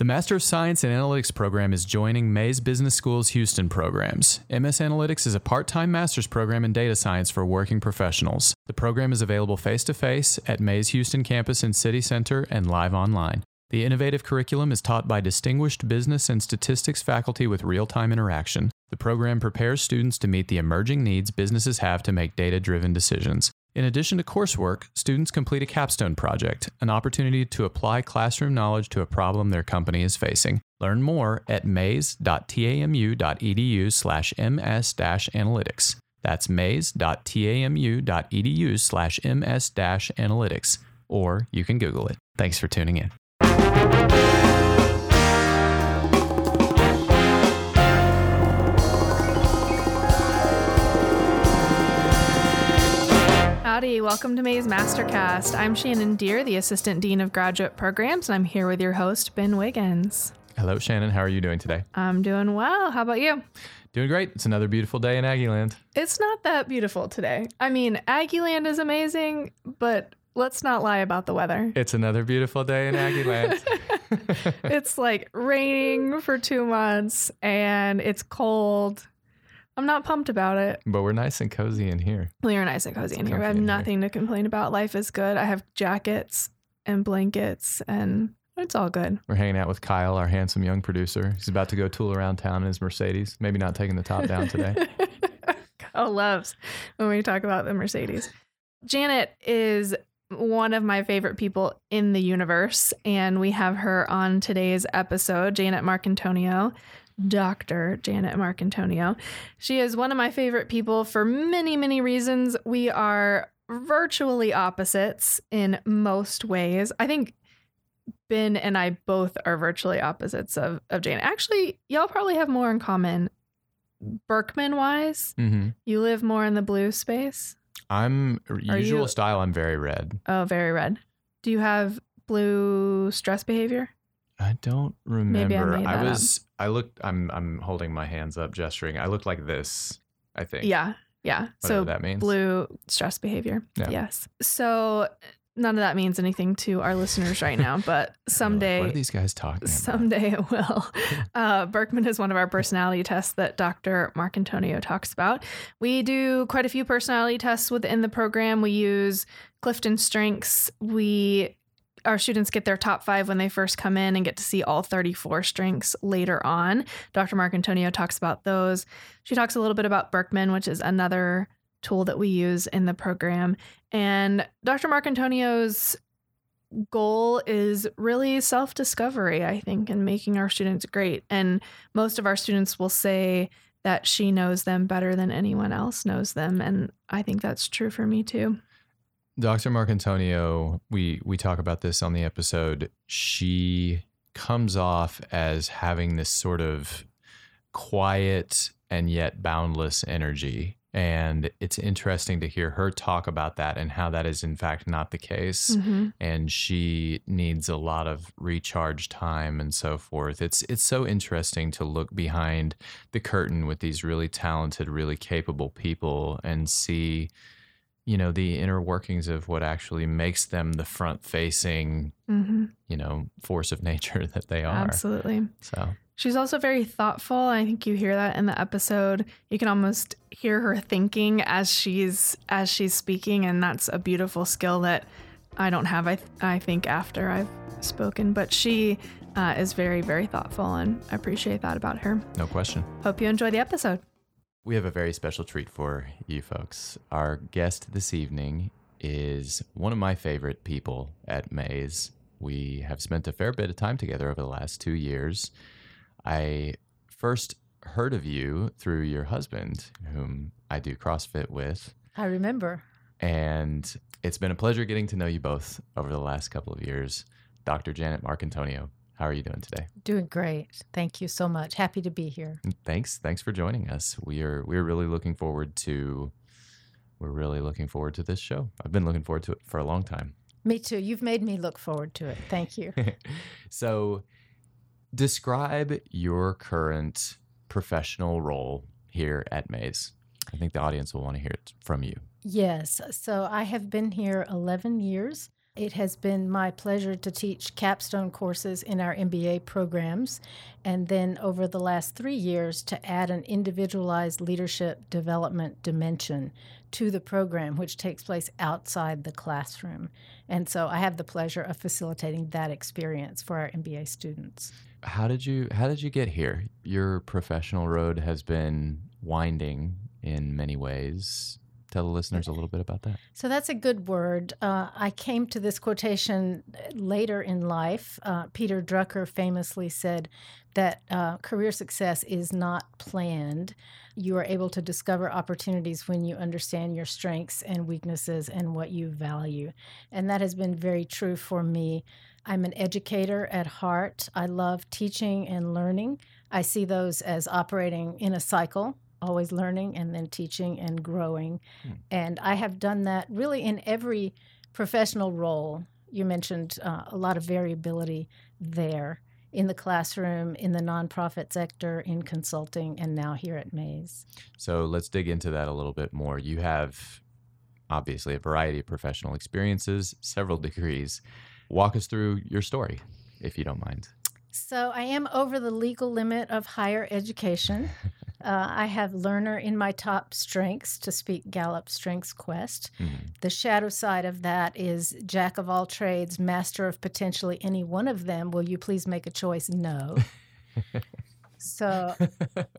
The Master of Science in Analytics program is joining Mays Business School's Houston programs. MS Analytics is a part time master's program in data science for working professionals. The program is available face to face at Mays Houston campus in City Center and live online. The innovative curriculum is taught by distinguished business and statistics faculty with real time interaction. The program prepares students to meet the emerging needs businesses have to make data driven decisions. In addition to coursework, students complete a capstone project, an opportunity to apply classroom knowledge to a problem their company is facing. Learn more at mays.tamu.edu slash ms-analytics. That's mays.tamu.edu slash ms-analytics. Or you can Google it. Thanks for tuning in. Howdy, welcome to Mays Mastercast. I'm Shannon Deer, the Assistant Dean of Graduate Programs, and I'm here with your host, Ben Wiggins. Hello, Shannon. How are you doing today? I'm doing well. How about you? Doing great. It's another beautiful day in Aggieland. It's not that beautiful today. I mean, Aggieland is amazing, but let's not lie about the weather. It's another beautiful day in Aggieland. it's like raining for two months and it's cold. I'm not pumped about it. but we're nice and cozy in here. We are nice and cozy in here. We have in here. nothing to complain about. Life is good. I have jackets and blankets and it's all good. We're hanging out with Kyle, our handsome young producer. He's about to go tool around town in his Mercedes. Maybe not taking the top down today. Kyle loves when we talk about the Mercedes. Janet is one of my favorite people in the universe, and we have her on today's episode, Janet Marcantonio. Dr. Janet Marcantonio. She is one of my favorite people for many, many reasons. We are virtually opposites in most ways. I think Ben and I both are virtually opposites of, of Janet. Actually, y'all probably have more in common Birkman wise. hmm You live more in the blue space. I'm usual you- style. I'm very red. Oh, very red. Do you have blue stress behavior? I don't I remember. made I, that up. was. I looked. I'm. I'm holding my hands up, gesturing. I looked like this. I think. Yeah. Yeah. Whatever so that means. blue stress behavior. Yeah. Yes. So none of that means anything to our listeners right now, but like, someday What are these guys talking about? Someday it will. Uh, Birkman is one of our personality tests that Dr. Marcantonio talks about. We do quite a few personality tests within the program. We use Clifton Strengths. We our students get their top five when they first come in and get to see all 34 strengths later on. Dr. Marcantonio talks about those. She talks a little bit about Birkman, which is another tool that we use in the program. And Dr. Marcantonio's goal is really self discovery, I think, and making our students great. And most of our students will say that she knows them better than anyone else knows them. And I think that's true for me too. Dr. Marcantonio, we we talk about this on the episode. She comes off as having this sort of quiet and yet boundless energy. And it's interesting to hear her talk about that and how that is in fact not the case. Mhm. And she needs a lot of recharge time and so forth. It's it's so interesting to look behind the curtain with these really talented, really capable people and see you know the inner workings of what actually makes them the front facing Mhm. you know force of nature that they are Absolutely. so She's also very thoughtful. I think you hear that in the episode. You can almost hear her thinking as she's as she's speaking, and that's a beautiful skill that I don't have. I I think after I've spoken, but she uh, is very very thoughtful, and I appreciate that about her. no question Hope you enjoy the episode. We have a very special treat for you folks our guest this evening is one of my favorite people at Mays we have spent a fair bit of time together over the last two years i first heard of you through your husband whom i do crossfit with I remember. And it's been a pleasure getting to know you both over the last couple of years. Dr. Janet Marcantonio, how are you doing today? Doing great. Thank you so much. Happy to be here. Thanks. Thanks for joining us. We are we're really looking forward to we're really looking forward to this show. I've been looking forward to it for a long time. Me too. You've made me look forward to it. Thank you. so describe your current professional role here at Mays. I think the audience will want to hear it from you. yes. So I have been here 11 years. It has been my pleasure to teach capstone courses in our MBA programs, and then over the last three years to add an individualized leadership development dimension to the program, which takes place outside the classroom. And so I have the pleasure of facilitating that experience for our MBA students. How did you how did you get here? Your professional road has been winding in many ways. Tell the listeners a little bit about that. So that's a good word. Uh, I came to this quotation later in life. Uh, Peter Drucker famously said that uh, career success is not planned. You are able to discover opportunities when you understand your strengths and weaknesses and what you value. And that has been very true for me. I'm an educator at heart. I love teaching and learning. I see those as operating in a cycle always learning and then teaching and growing. Hmm. And I have done that really in every professional role. You mentioned uh, a lot of variability there in the classroom, in the nonprofit sector, in consulting, and now here at Mays. So let's dig into that a little bit more. You have obviously a variety of professional experiences, several degrees. Walk us through your story, if you don't mind. So I am over the legal limit of higher education. Uh, I have learner in my top strengths to speak Gallup Strengths Quest. Mm-hmm. The shadow side of that is jack of all trades, master of potentially any one of them. Will you please make a choice? No. so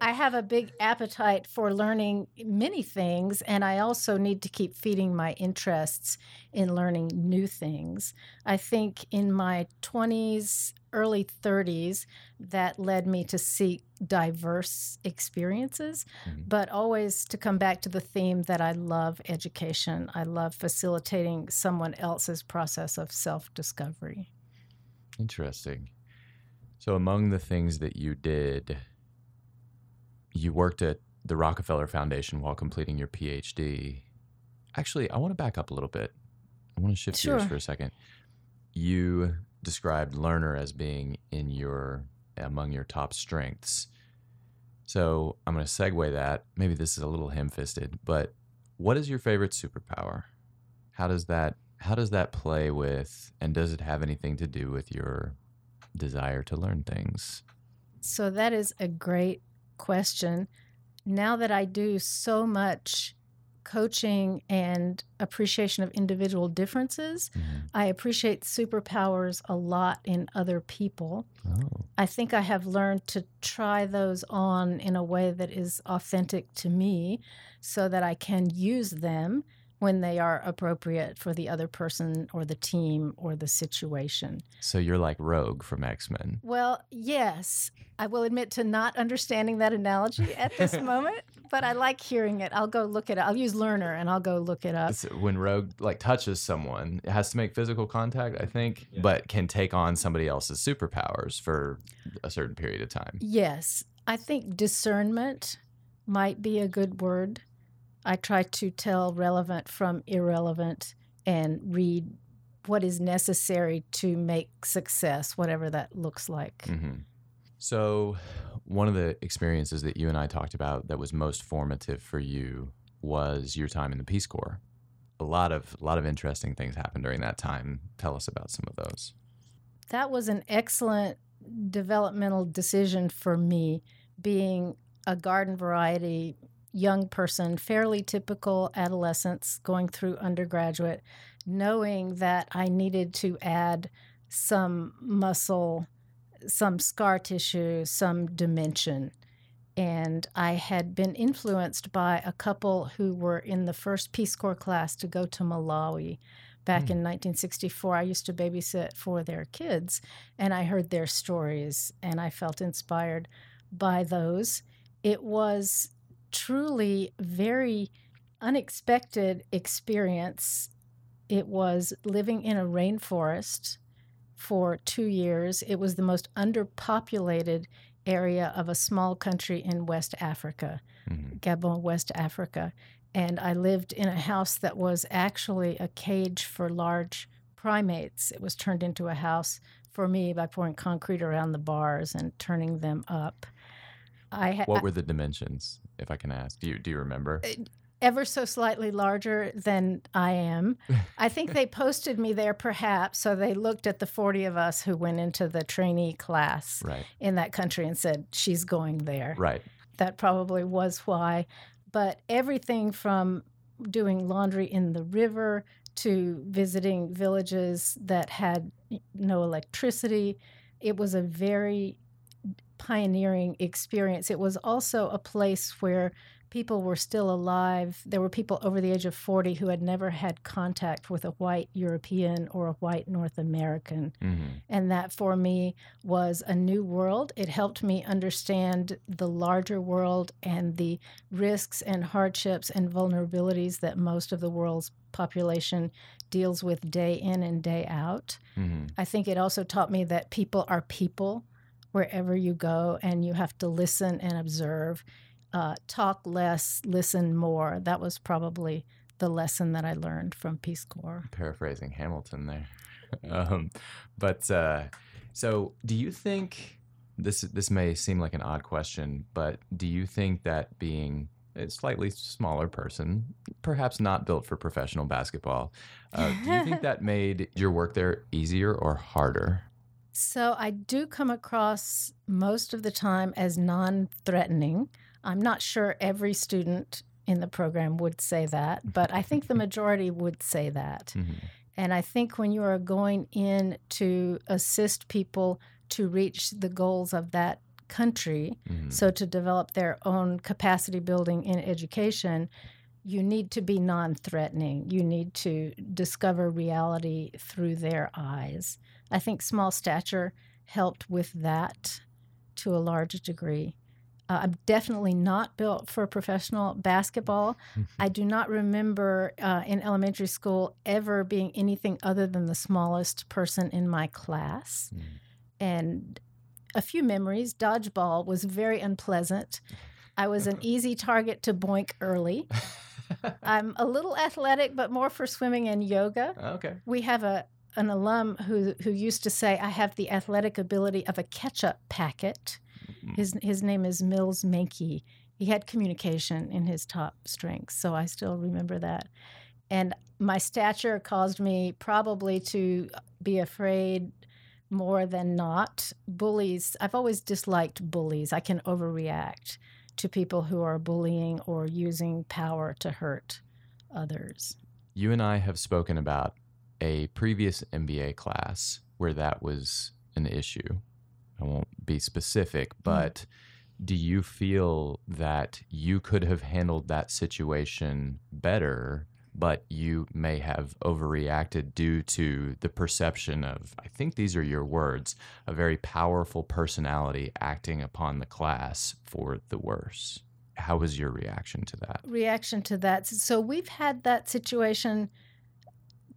I have a big appetite for learning many things, and I also need to keep feeding my interests in learning new things. I think in my 20s, early 30s that led me to seek diverse experiences, mm-hmm. but always to come back to the theme that I love education. I love facilitating someone else's process of self discovery. Interesting. So, among the things that you did, you worked at the Rockefeller Foundation while completing your PhD. Actually, I want to back up a little bit. I want to shift sure. gears for a second. You described learner as being in your among your top strengths. So I'm going to segue that. Maybe this is a little ham-fisted, but what is your favorite superpower? How does that how does that play with and does it have anything to do with your desire to learn things? So that is a great question. Now that I do so much coaching and appreciation of individual differences. Mm-hmm. I appreciate superpowers a lot in other people. Oh. I think I have learned to try those on in a way that is authentic to me so that I can use them when they are appropriate for the other person or the team or the situation. So you're like Rogue from X Men. Well, yes. I will admit to not understanding that analogy at this moment, but I like hearing it. I'll go look it up. I'll use Learner and I'll go look it up. when Rogue like touches someone, it has to make physical contact, I think, yeah. but can take on somebody else's superpowers for a certain period of time. Yes. I think discernment might be a good word I try to tell relevant from irrelevant and read what is necessary to make success, whatever that looks like. Mm-hmm. So, one of the experiences that you and I talked about that was most formative for you was your time in the Peace Corps. A lot of a lot of interesting things happened during that time. Tell us about some of those. That was an excellent developmental decision for me, being a garden variety young person, fairly typical adolescence going through undergraduate, knowing that I needed to add some muscle, some scar tissue, some dimension. And I had been influenced by a couple who were in the first Peace Corps class to go to Malawi back mm. in 1964. I used to babysit for their kids, and I heard their stories, and I felt inspired by those. It was truly very unexpected experience. It was living in a rainforest for two years. It was the most underpopulated area of a small country in West Africa, mm-hmm. Gabon, West Africa. And I lived in a house that was actually a cage for large primates. It was turned into a house for me by pouring concrete around the bars and turning them up. I ha- what were the dimensions, if I can ask? Do you do you remember? Uh, ever so slightly larger than I am. I think they posted me there perhaps so they looked at the 40 of us who went into the trainee class Right. in that country and said, she's going there. Right. That probably was why. But everything from doing laundry in the river to visiting villages that had no electricity, it was a very pioneering experience. It was also a place where people were still alive. There were people over the age of 40 who had never had contact with a white European or a white North American. hmm And that for me was a new world. It helped me understand the larger world and the risks and hardships and vulnerabilities that most of the world's population deals with day in and day out. hmm I think it also taught me that people are people wherever you go, and you have to listen and observe. Uh, talk less, listen more. That was probably the lesson that I learned from Peace Corps. Paraphrasing Hamilton there. um, but uh, so, do you think this this may seem like an odd question, but do you think that being a slightly smaller person, perhaps not built for professional basketball, uh, do you think that made your work there easier or harder? So I do come across most of the time as non threatening. I'm not sure every student in the program would say that, but I think the majority would say that. Mhm. And I think when you are going in to assist people to reach the goals of that country, Mhm. so to develop their own capacity building in education, you need to be non threatening. You need to discover reality through their eyes. I think small stature helped with that to a large degree. Uh, I'm definitely not built for professional basketball. I do not remember uh, in elementary school ever being anything other than the smallest person in my class. Mm. And a few memories. Dodgeball was very unpleasant. I was an easy target to boink early. I'm a little athletic, but more for swimming and yoga. okay. We have a an alum who who used to say, "I have the athletic ability of a ketchup packet." Mm. His his name is Mills Mankey. He had communication in his top strengths, so I still remember that. And my stature caused me probably to be afraid more than not. Bullies, I've always disliked bullies. I can overreact to people who are bullying or using power to hurt others. You and I have spoken about a previous MBA class where that was an issue. I won't be specific, mm. but do you feel that you could have handled that situation better, but you may have overreacted due to the perception of, I think these are your words, a very powerful personality acting upon the class for the worse? How was your reaction to that? reaction to that. So we've had that situation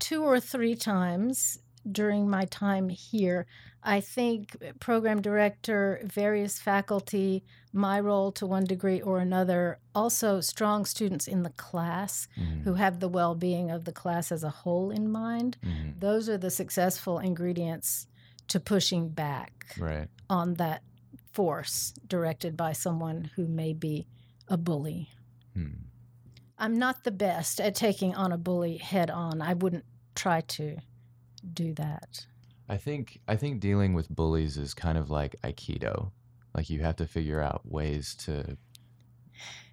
two or three times during my time here. I think program director, various faculty, my role to one degree or another, also strong students in the class Mhm. who have the well being of the class as a whole in mind. Mhm. Those are the successful ingredients to pushing back Right. on that force directed by someone who may be a bully. Hmm. I'm not the best at taking on a bully head on. I wouldn't try to do that. I think I think dealing with bullies is kind of like aikido. Like you have to figure out ways to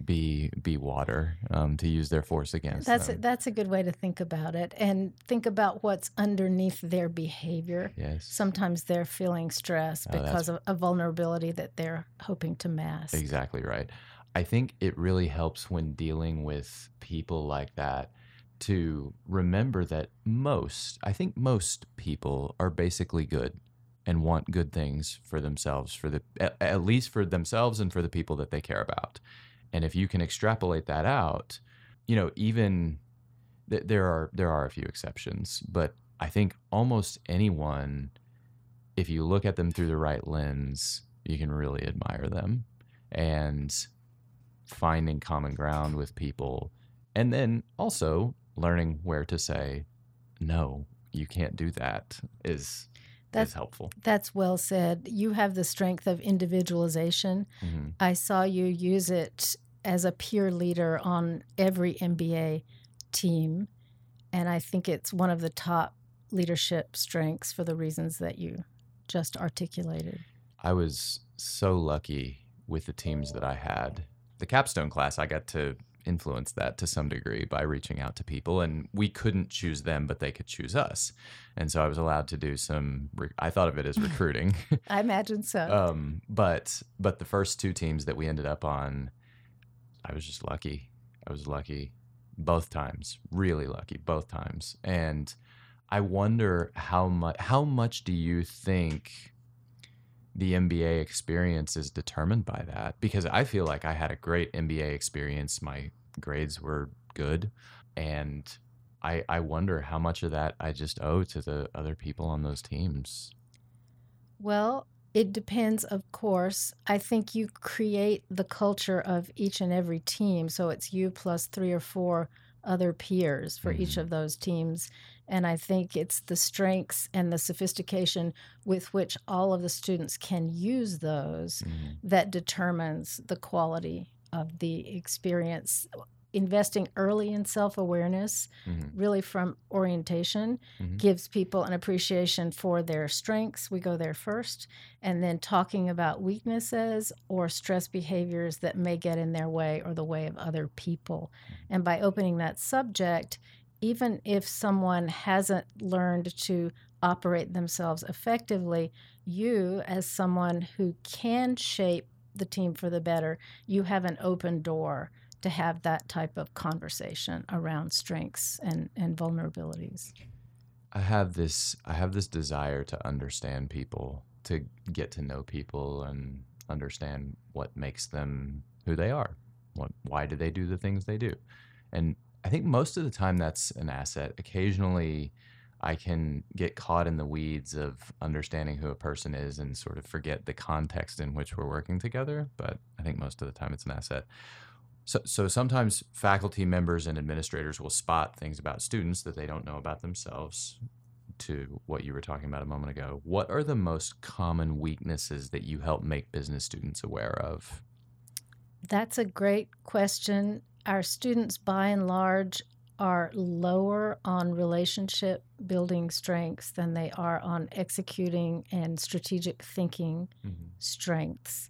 be be water um, to use their force against That's a, them. that's a good way to think about it and think about what's underneath their behavior. yes, Sometimes they're feeling stress Oh, because of a vulnerability that they're hoping to mask. exactly right. I think it really helps when dealing with people like that to remember that most, I think most people are basically good and want good things for themselves, for the at, least for themselves and for the people that they care about. And if you can extrapolate that out, you know, even th- there are there are a few exceptions, but I think almost anyone, if you look at them through the right lens, you can really admire them. And finding common ground with people, and then also learning where to say, no, you can't do that is That's is helpful. that's well said. You have the strength of individualization. Mhm. I saw you use it as a peer leader on every MBA team. And I think it's one of the top leadership strengths for the reasons that you just articulated. I was so lucky with the teams that I had. The capstone class, I got to influence that to some degree by reaching out to people, and we couldn't choose them, but they could choose us. And so I was allowed to do some. Re- I thought of it as recruiting. I imagine so. um, but but the first two teams that we ended up on, I was just lucky. I was lucky both times, really lucky both times, and I wonder how much how much do you think the MBA experience is determined by that? Because I feel like I had a great MBA experience. My grades were good, and I I wonder how much of that I just owe to the other people on those teams. Well, it depends, of course. I think you create the culture of each and every team. So it's you plus three or four other peers for each Mhm. of those teams. And I think it's the strengths and the sophistication with which all of the students can use those Mhm. that determines the quality of the experience. Investing early in self awareness, Mhm. really from orientation, Mhm. gives people an appreciation for their strengths. We go there first. And then talking about weaknesses or stress behaviors that may get in their way or the way of other people. And by opening that subject, even if someone hasn't learned to operate themselves effectively, you, as someone who can shape the team for the better, you have an open door to have that type of conversation around strengths and, and vulnerabilities. I have this I have this desire to understand people, to get to know people and understand what makes them who they are. What why do they do the things they do? And I think most of the time that's an asset. Occasionally I can get caught in the weeds of understanding who a person is and sort of forget the context in which we're working together, but I think most of the time it's an asset. So, so sometimes faculty members and administrators will spot things about students that they don't know about themselves. To what you were talking about a moment ago, what are the most common weaknesses that you help make business students aware of? That's a great question. Our students, by and large, are lower on relationship building strengths than they are on executing and strategic thinking mm-hmm. strengths.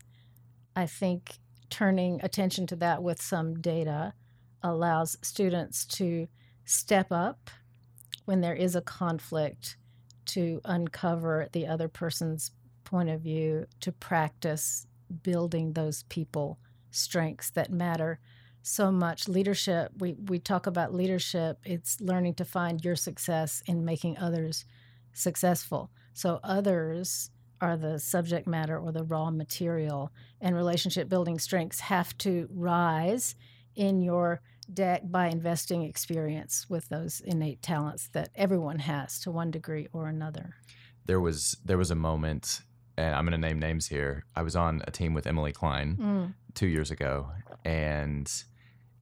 I think turning attention to that with some data allows students to step up when there is a conflict to uncover the other person's point of view, to practice building those people strengths that matter so much leadership we we talk about leadership it's learning to find your success in making others successful so others are the subject matter or the raw material and relationship building strengths have to rise in your deck by investing experience with those innate talents that everyone has to one degree or another There was there was a moment, and I'm going to name names here. I was on a team with Emily Klein Mm. two years ago, and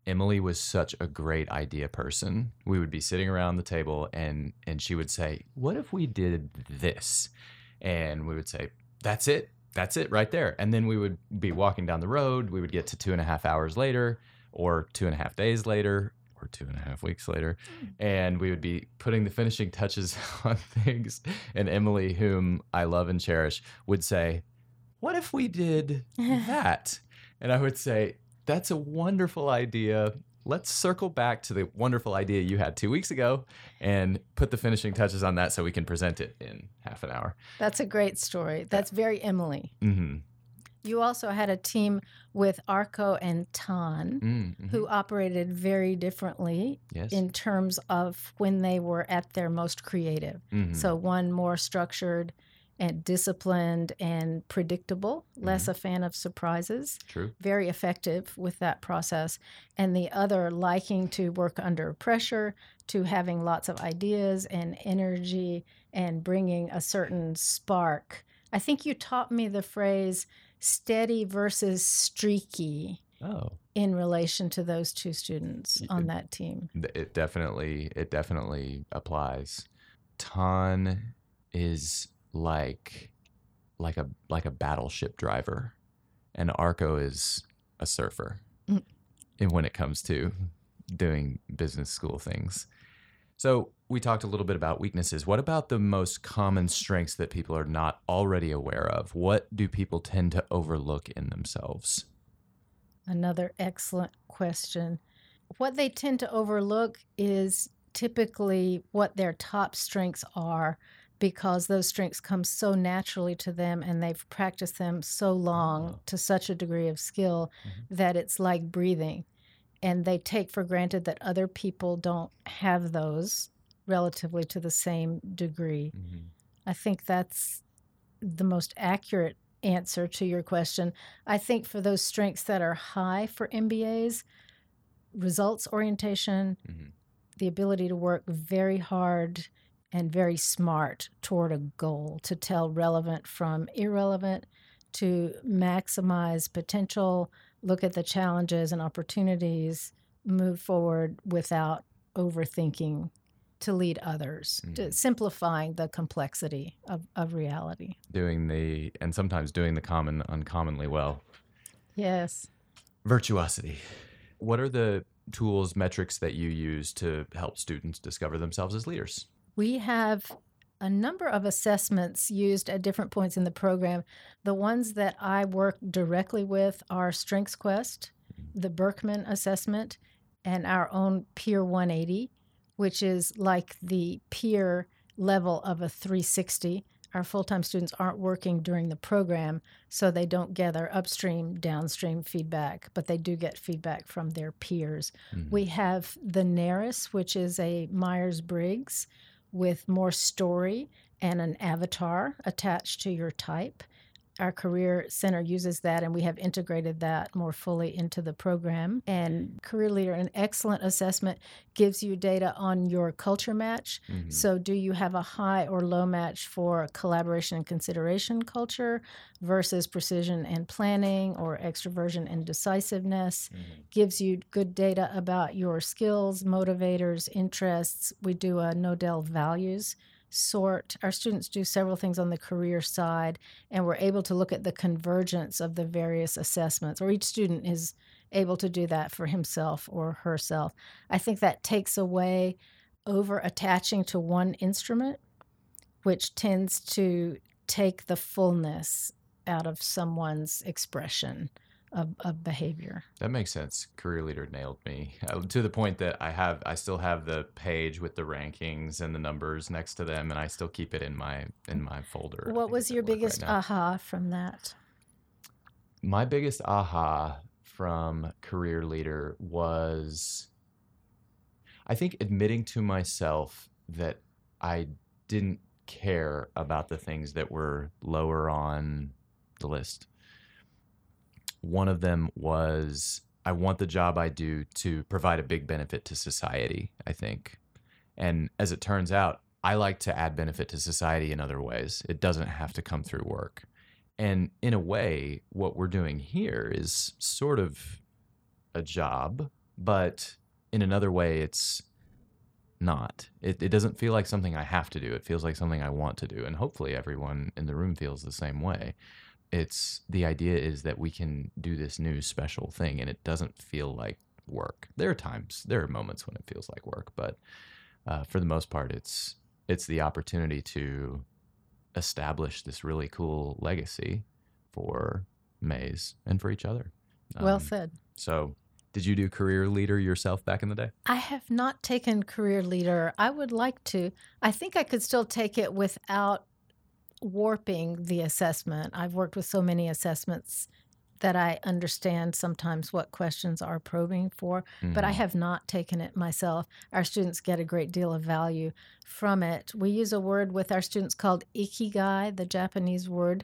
Emily was such a great idea person. We would be sitting around the table, and and she would say, "What if we did this?" And we would say, "That's it, that's it, right there." And then we would be walking down the road. We would get to two and a half hours later, or two and a half days later, or two and a half weeks later, hmm. and we would be putting the finishing touches on things. And Emily, whom I love and cherish, would say, What if we did that? and I would say, That's a wonderful idea. Let's circle back to the wonderful idea you had two weeks ago and put the finishing touches on that so we can present it in half an hour. that's a great story that's very emily hmm You also had a team with Arco and Tan mm who operated very differently Yes. in terms of when they were at their most creative. Mhm. So, one more structured and disciplined and predictable, less mm-hmm. a fan of surprises, True. very effective with that process. And the other liking to work under pressure, to having lots of ideas and energy and bringing a certain spark. I think you taught me the phrase steady versus streaky Oh. in relation to those two students on that team. It definitely it definitely applies. Ton is like like a like a battleship driver, and Arco is a surfer. Mm. in when it comes to doing business school things. So, we talked a little bit about weaknesses. What about the most common strengths that people are not already aware of? What do people tend to overlook in themselves? Another excellent question. What they tend to overlook is typically what their top strengths are because those strengths come so naturally to them and they've practiced them so long to such a degree of skill Mhm. that it's like breathing. And they take for granted that other people don't have those relatively to the same degree. I think that's the most accurate answer to your question. I think for those strengths that are high for MBAs, results orientation, Mhm. the ability to work very hard and very smart toward a goal to tell relevant from irrelevant, to maximize potential, look at the challenges and opportunities, move forward without overthinking to lead others, to Mhm. simplifying the complexity of, of reality. Doing the, and sometimes doing the common uncommonly well. Yes. Virtuosity. What are the tools, metrics that you use to help students discover themselves as leaders? We have a number of assessments used at different points in the program. The ones that I work directly with are Strengths Quest, the Birkman assessment, and our own Peer 180, which is like the peer level of a 360. Our full time students aren't working during the program, so they don't gather upstream, downstream feedback, but they do get feedback from their peers. Mhm. We have the NARIS, which is a Myers Briggs with more story and an avatar attached to your type. Our Career Center uses that, and we have integrated that more fully into the program. And Career Leader, an excellent assessment, gives you data on your culture match. Mhm. So, do you have a high or low match for collaboration and consideration culture versus precision and planning or extroversion and decisiveness? Mhm. gives you good data about your skills, motivators, interests. We do a Knowdell values sort. Our students do several things on the career side, and we're able to look at the convergence of the various assessments, or each student is able to do that for himself or herself. I think that takes away over attaching to one instrument, which tends to take the fullness out of someone's expression of, of behavior. That makes sense. Career leader nailed me uh, to the point that I have, I still have the page with the rankings and the numbers next to them, and I still keep it in my in my folder. What was your work right biggest aha from that? My biggest aha from career leader was I think admitting to myself that I didn't care about the things that were lower on the list. One of them was I want the job I do to provide a big benefit to society, I think. And as it turns out, I like to add benefit to society in other ways. It doesn't have to come through work. And in a way, what we're doing here is sort of a job, but in another way, it's not. It, it doesn't feel like something I have to do. It feels like something I want to do. And hopefully, everyone in the room feels the same way. It's the idea is that we can do this new special thing and it doesn't feel like work. There are times, there are moments when it feels like work, but uh, for the most part, it's it's the opportunity to establish this really cool legacy for Mays and for each other. well Um, said. So, did you do career leader yourself back in the day? I have not taken career leader. I would like to. I think I could still take it without warping the assessment. I've worked with so many assessments that I understand sometimes what questions are probing for, but I Mhm. have not taken it myself. Our students get a great deal of value from it. We use a word with our students called ikigai, the Japanese word.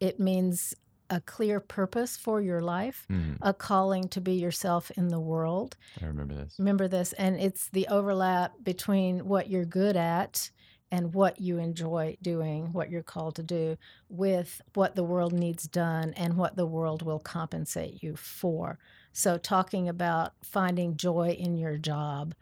It means a clear purpose for your life, Mhm. a calling to be yourself in the world. I remember this. Remember this, and it's the overlap between what you're good at and what you enjoy doing, what you're called to do, with what the world needs done and what the world will compensate you for. So, talking about finding joy in your job,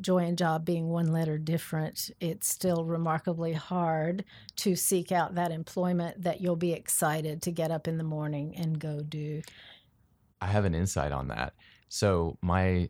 joy and job being one letter different, it's still remarkably hard to seek out that employment that you'll be excited to get up in the morning and go do. I have an insight on that. So my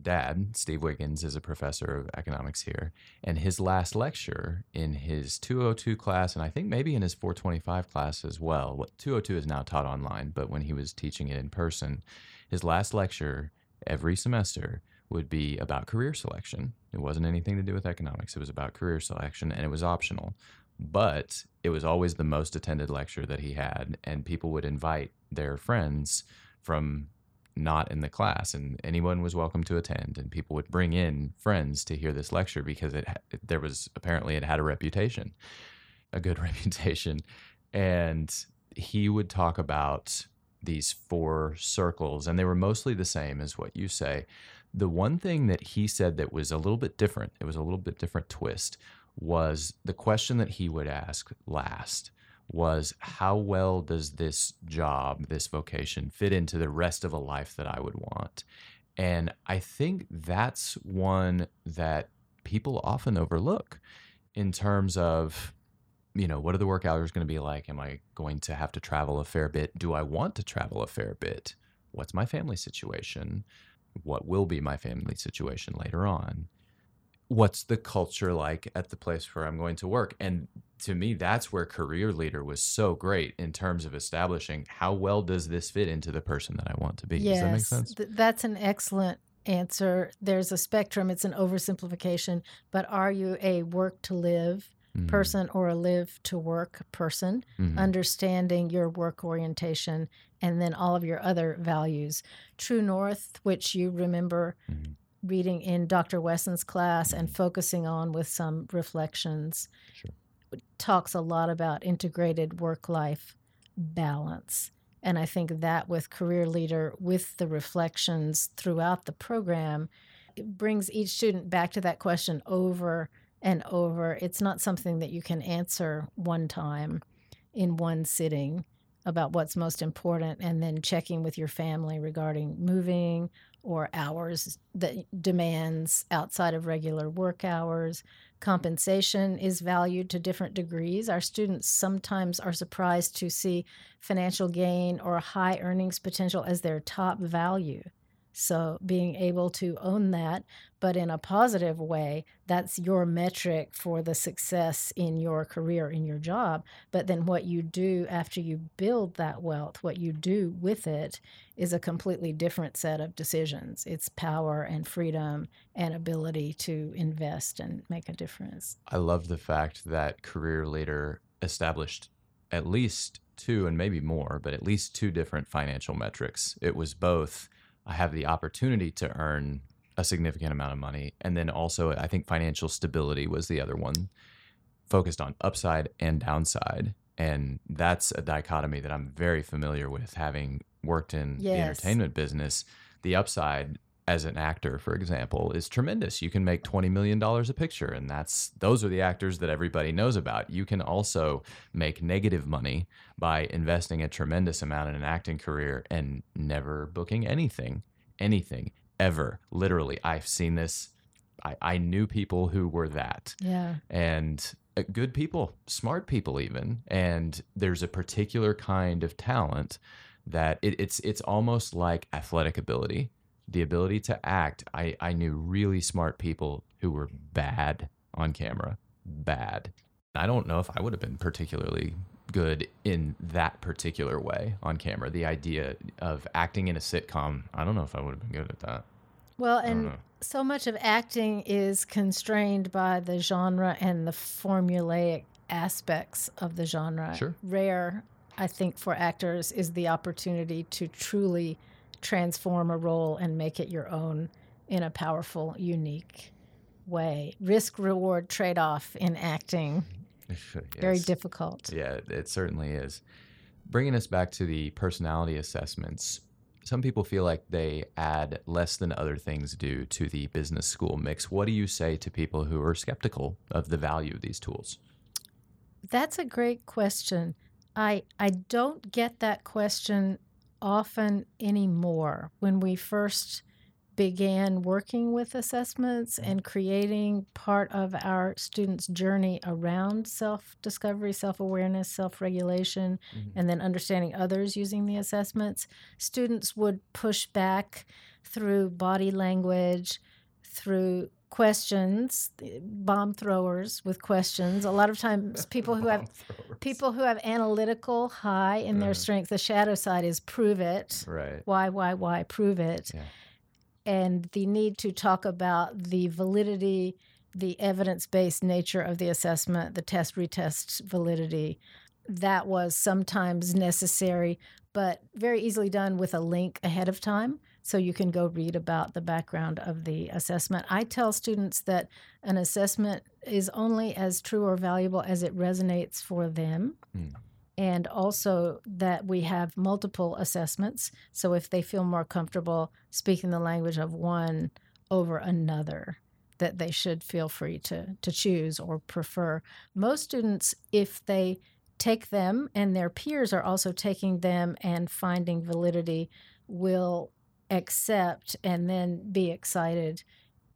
dad, Steve Wiggins, is a professor of economics here, and his last lecture in his 202 class, and I think maybe in his 425 class as well. What 202 is now taught online, but when he was teaching it in person, his last lecture every semester would be about career selection. It wasn't anything to do with economics. It was about career selection, and it was optional. But it was always the most attended lecture that he had, and people would invite their friends from not in the class and anyone was welcome to attend and people would bring in friends to hear this lecture because it there was apparently it had a reputation a good reputation. And he would talk about these four circles and they were mostly the same as what you say. The one thing that he said that was a little bit different it was a little bit different twist was the question that he would ask last was how well does this job, this vocation, fit into the rest of a life that I would want? And I think that's one that people often overlook in terms of, you know, what are the work hours going to be like? Am I going to have to travel a fair bit? Do I want to travel a fair bit? What's my family situation? What will be my family situation later on? what's the culture like at the place where I'm going to work? And to me, that's where Career Leader was so great in terms of establishing how well does this fit into the person that I want to be. Yes, does that make sense? Th- that's an excellent answer. There's a spectrum, it's an oversimplification, but are you a work to live? Mm-hmm. person or a live to work person, Mhm. understanding your work orientation and then all of your other values. True North, which you remember Mhm. reading in Dr. Wesson's class and focusing on with some reflections, Sure. Talks a lot about integrated work life balance. And I think that with Career Leader, with the reflections throughout the program, it brings each student back to that question over and over. It's not something that you can answer one time in one sitting about what's most important and then checking with your family regarding moving or hours that demands outside of regular work hours. Compensation is valued to different degrees. Our students sometimes are surprised to see financial gain or high earnings potential as their top value. So, being able to own that, but in a positive way, that's your metric for the success in your career, in your job. But then, what you do after you build that wealth, what you do with it, is a completely different set of decisions. It's power and freedom and ability to invest and make a difference. I love the fact that Career Leader established at least two and maybe more, but at least two different financial metrics. It was both I have the opportunity to earn a significant amount of money, and then also I think financial stability was the other one, focused on upside and downside. And that's a dichotomy that I'm very familiar with, having worked in the entertainment business. The upside as an actor, for example, is tremendous. You can make twenty million dollars a picture, and that's those are the actors that everybody knows about. You can also make negative money by investing a tremendous amount in an acting career and never booking anything, anything ever. Literally, I've seen this. I, I knew people who were that Yeah. and uh, good people, smart people even. And there's a particular kind of talent that it, it's it's almost like athletic ability, the ability to act. I I knew really smart people who were bad on camera, bad. I don't know if I would have been particularly good in that particular way on camera. The idea of acting in a sitcom, I don't know if I would have been good at that. Well, and so much of acting is constrained by the genre and the formulaic aspects of the genre. Sure. Rare, I think, for actors is the opportunity to truly transform a role and make it your own in a powerful, unique way. Risk reward trade off in acting, very difficult. Yeah, it certainly is. Bringing us back to the personality assessments, some people feel like they add less than other things do to the business school mix. What do you say to people who are skeptical of the value of these tools? That's a great question. I I don't get that question often anymore. When we first began working with assessments and creating part of our students' journey around self discovery, self awareness, self regulation, Mhm. and then understanding others using the assessments, students would push back through body language, through questions, bomb throwers with questions. A lot of times, people who have throwers. people who have analytical high in their Uh-huh. strength, the shadow side is prove it. Right. Why, why, why? Prove it. Yeah. And the need to talk about the validity, the evidence based nature of the assessment, the test retest validity. That was sometimes necessary, but very easily done with a link ahead of time. So you can go read about the background of the assessment. I tell students that an assessment is only as true or valuable as it resonates for them Mm. and also that we have multiple assessments. So if they feel more comfortable speaking the language of one over another, that they should feel free to to choose or prefer. Most students, if they take them and their peers are also taking them and finding validity, will accept and then be excited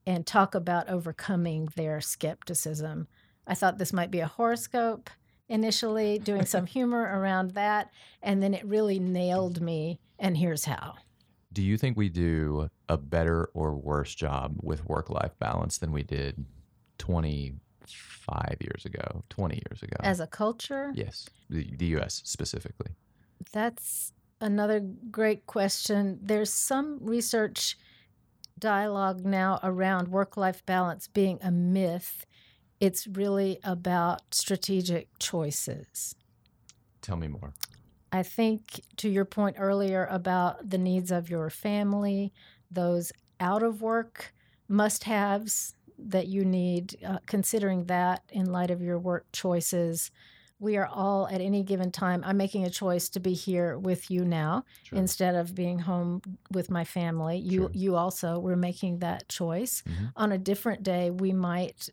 and talk about overcoming their skepticism. I thought this might be a horoscope initially, doing some humor around that, and then it really nailed me. And here's how. Do you think we do a better or worse job with work life balance than we did 25 years ago, 20 years ago? As a culture, yes, the, the US specifically. That's another great question. There's some research dialogue now around work life balance being a myth. It's really about strategic choices. Tell me more. I think to your point earlier about the needs of your family, those out of work must haves that you need, uh, considering that in light of your work choices. We are all at any given time, I'm making a choice to be here with you now Sure. instead of being home with my family. You Sure. you also were making that choice. Mhm. On a different day, we might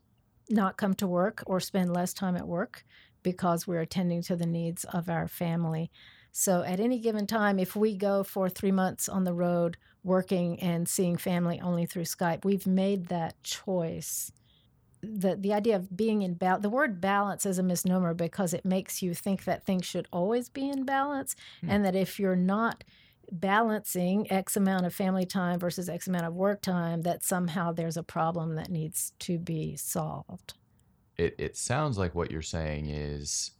not come to work or spend less time at work because we're attending to the needs of our family. So at any given time, if we go for three months on the road working and seeing family only through Skype, we've made that choice. The, the idea of being in balance, the word balance is a misnomer because it makes you think that things should always be in balance. Hmm. And that if you're not balancing X amount of family time versus X amount of work time, that somehow there's a problem that needs to be solved. It, it sounds like what you're saying is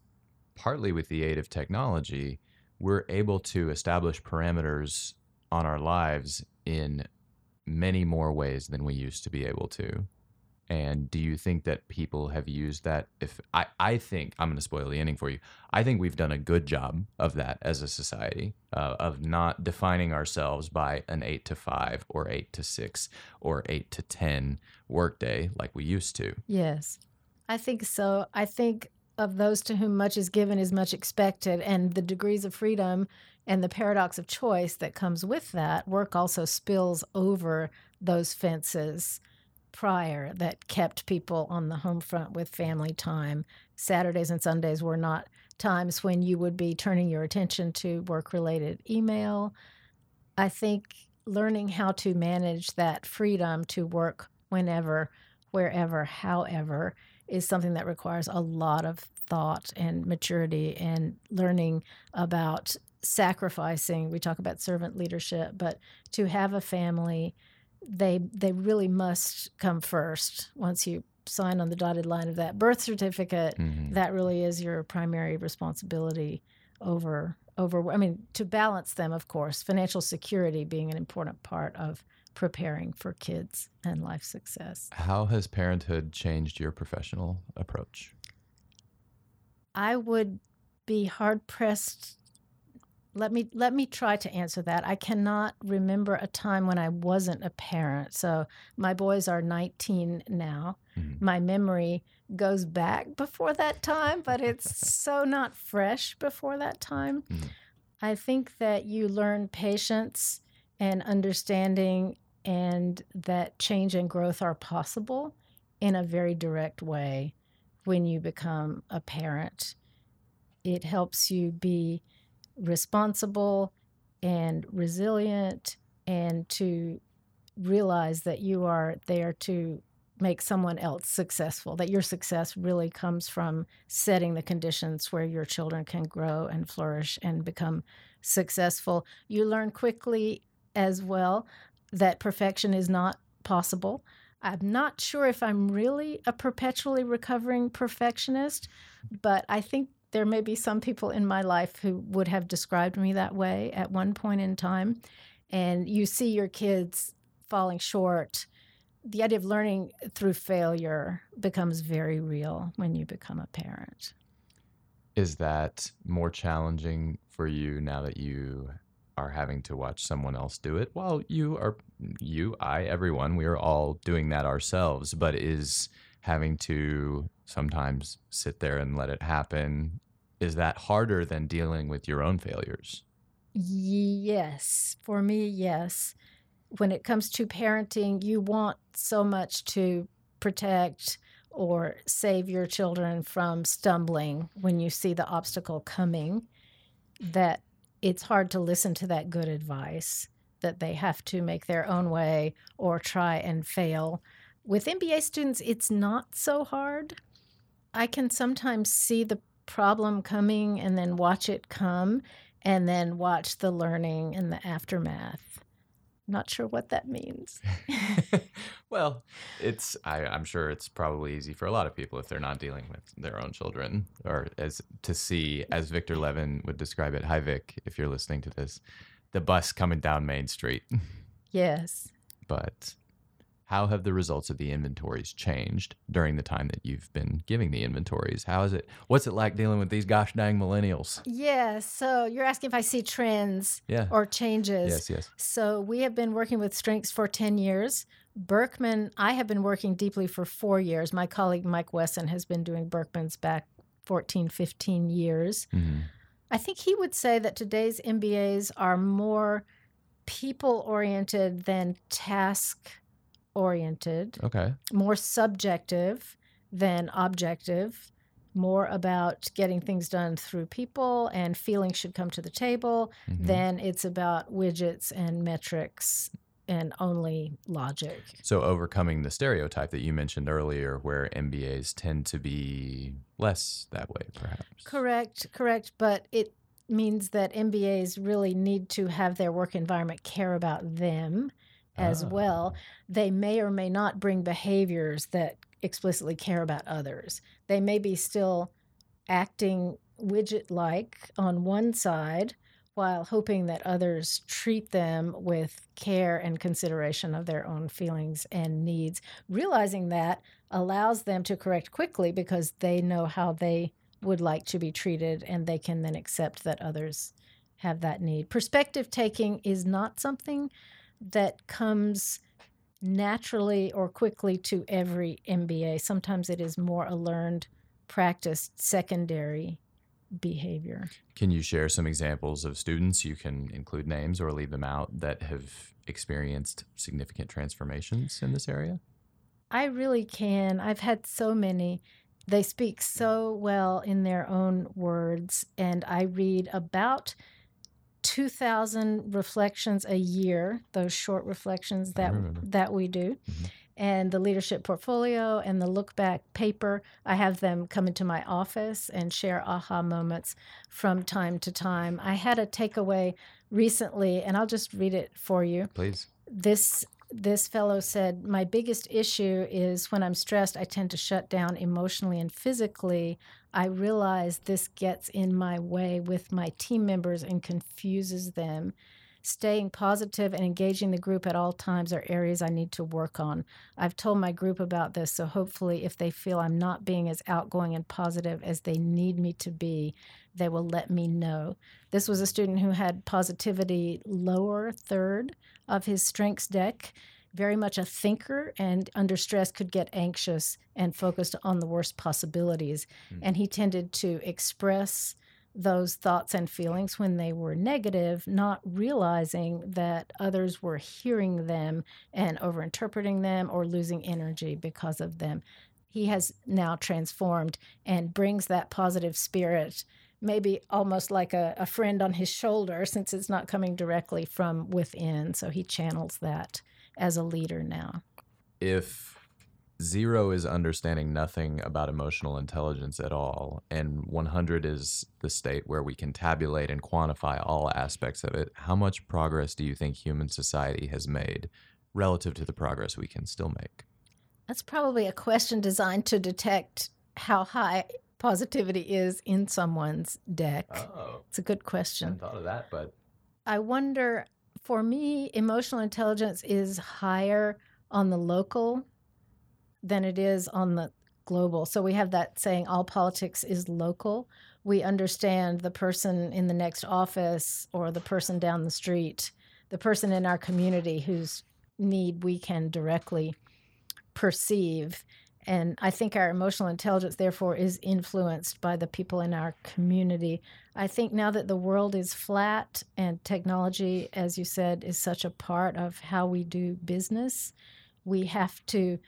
partly with the aid of technology, we're able to establish parameters on our lives in many more ways than we used to be able to. And do you think that people have used that? If I, I think I'm going to spoil the ending for you. I think we've done a good job of that as a society, uh, of not defining ourselves by an eight to five or eight to six or eight to 10 workday like we used to. Yes, I think so. I think of those to whom much is given is much expected, and the degrees of freedom and the paradox of choice that comes with that work also spills over those fences prior that kept people on the home front with family time. Saturdays and Sundays were not times when you would be turning your attention to work related email. I think learning how to manage that freedom to work whenever, wherever, however, is something that requires a lot of thought and maturity and learning about sacrificing. We talk about servant leadership, but to have a family, they they really must come first. Once you sign on the dotted line of that birth certificate, Mhm. that really is your primary responsibility over over I mean to balance them of course financial security being an important part of preparing for kids and life success. How has parenthood changed your professional approach? I would be hard pressed let me let me try to answer that. I cannot remember a time when I wasn't a parent. So my boys are 19 now. Mhm. My memory goes back before that time, but it's so not fresh before that time. Mhm. I think that you learn patience and understanding and that change and growth are possible in a very direct way when you become a parent. It helps you be responsible and resilient and to realize that you are there to make someone else successful, that your success really comes from setting the conditions where your children can grow and flourish and become successful. You learn quickly as well that perfection is not possible. I'm not sure if I'm really a perpetually recovering perfectionist, but I think there may be some people in my life who would have described me that way at one point in time. And you see your kids falling short. The idea of learning through failure becomes very real when you become a parent. Is that more challenging for you now that you are having to watch someone else do it? Well, you are, you, I, everyone, we are all doing that ourselves, but is having to sometimes sit there and let it happen, is that harder than dealing with your own failures? Yes. For me, yes. When it comes to parenting, you want so much to protect or save your children from stumbling when you see the obstacle coming that it's hard to listen to that good advice that they have to make their own way or try and fail. With MBA students, it's not so hard. I can sometimes see the problem coming and then watch it come and then watch the learning and the aftermath. Not sure what that means. well, it's I, I'm sure it's probably easy for a lot of people if they're not dealing with their own children, or as to see, as Victor Levin would describe it. Hi, Vic, if you're listening to this, the bus coming down Main Street. Yes. But how have the results of the inventories changed during the time that you've been giving the inventories? How is it? What's it like dealing with these gosh dang millennials? Yeah. So you're asking if I see trends Yeah. or changes. Yes, yes. So we have been working with Strengths for 10 years. Birkman, I have been working deeply for four years. My colleague Mike Wesson has been doing Birkman's back 14, 15 years. Mhm. I think he would say that today's MBAs are more people oriented than task oriented, Okay. more subjective than objective, more about getting things done through people and feelings should come to the table Mhm. than it's about widgets and metrics and only logic. So overcoming the stereotype that you mentioned earlier, where MBAs tend to be less that way, perhaps. Correct, correct. But it means that MBAs really need to have their work environment care about them as Ah. well. They may or may not bring behaviors that explicitly care about others. They may be still acting widget like on one side while hoping that others treat them with care and consideration of their own feelings and needs. Realizing that allows them to correct quickly because they know how they would like to be treated and they can then accept that others have that need. Perspective taking is not something that comes naturally or quickly to every MBA. Sometimes it is more a learned, practiced secondary behavior. Can you share some examples of students? You can include names or leave them out that have experienced significant transformations in this area. I really can. I've had so many. They speak so well in their own words, and I read about 2,000 reflections a year, those short reflections that that we do. Mhm. And the leadership portfolio and the look back paper, I have them come into my office and share aha moments from time to time. I had a takeaway recently, and I'll just read it for you Please. this this fellow said my biggest issue is when i'm stressed i tend to shut down emotionally and physically i realize this gets in my way with my team members and confuses them. Staying positive and engaging the group at all times are areas i need to work on. I've told my group about this so hopefully if they feel i'm not being as outgoing and positive as they need me to be they will let me know. This was a student who had positivity lower third of his strengths deck, very much a thinker and under stress could get anxious and focused on the worst possibilities. Mm. And he tended to express those thoughts and feelings when they were negative, not realizing that others were hearing them and overinterpreting them or losing energy because of them. He has now transformed and brings that positive spirit maybe almost like a, a friend on his shoulder since it's not coming directly from within. So he channels that as a leader now. If zero is understanding nothing about emotional intelligence at all, and 100 is the state where we can tabulate and quantify all aspects of it, how much progress do you think human society has made relative to the progress we can still make? That's probably a question designed to detect how high positivity is in someone's deck. Oh, It's a good I question. hadn't thought of that, but I wonder, for me, emotional intelligence is higher on the local than it is on the global. So we have that saying, all politics is local. We understand the person in the next office or the person down the street, the person in our community whose need we can directly perceive. And I think our emotional intelligence, therefore, is influenced by the people in our community. I think now that the world is flat and technology, as you said, is such a part of how we do business, we have to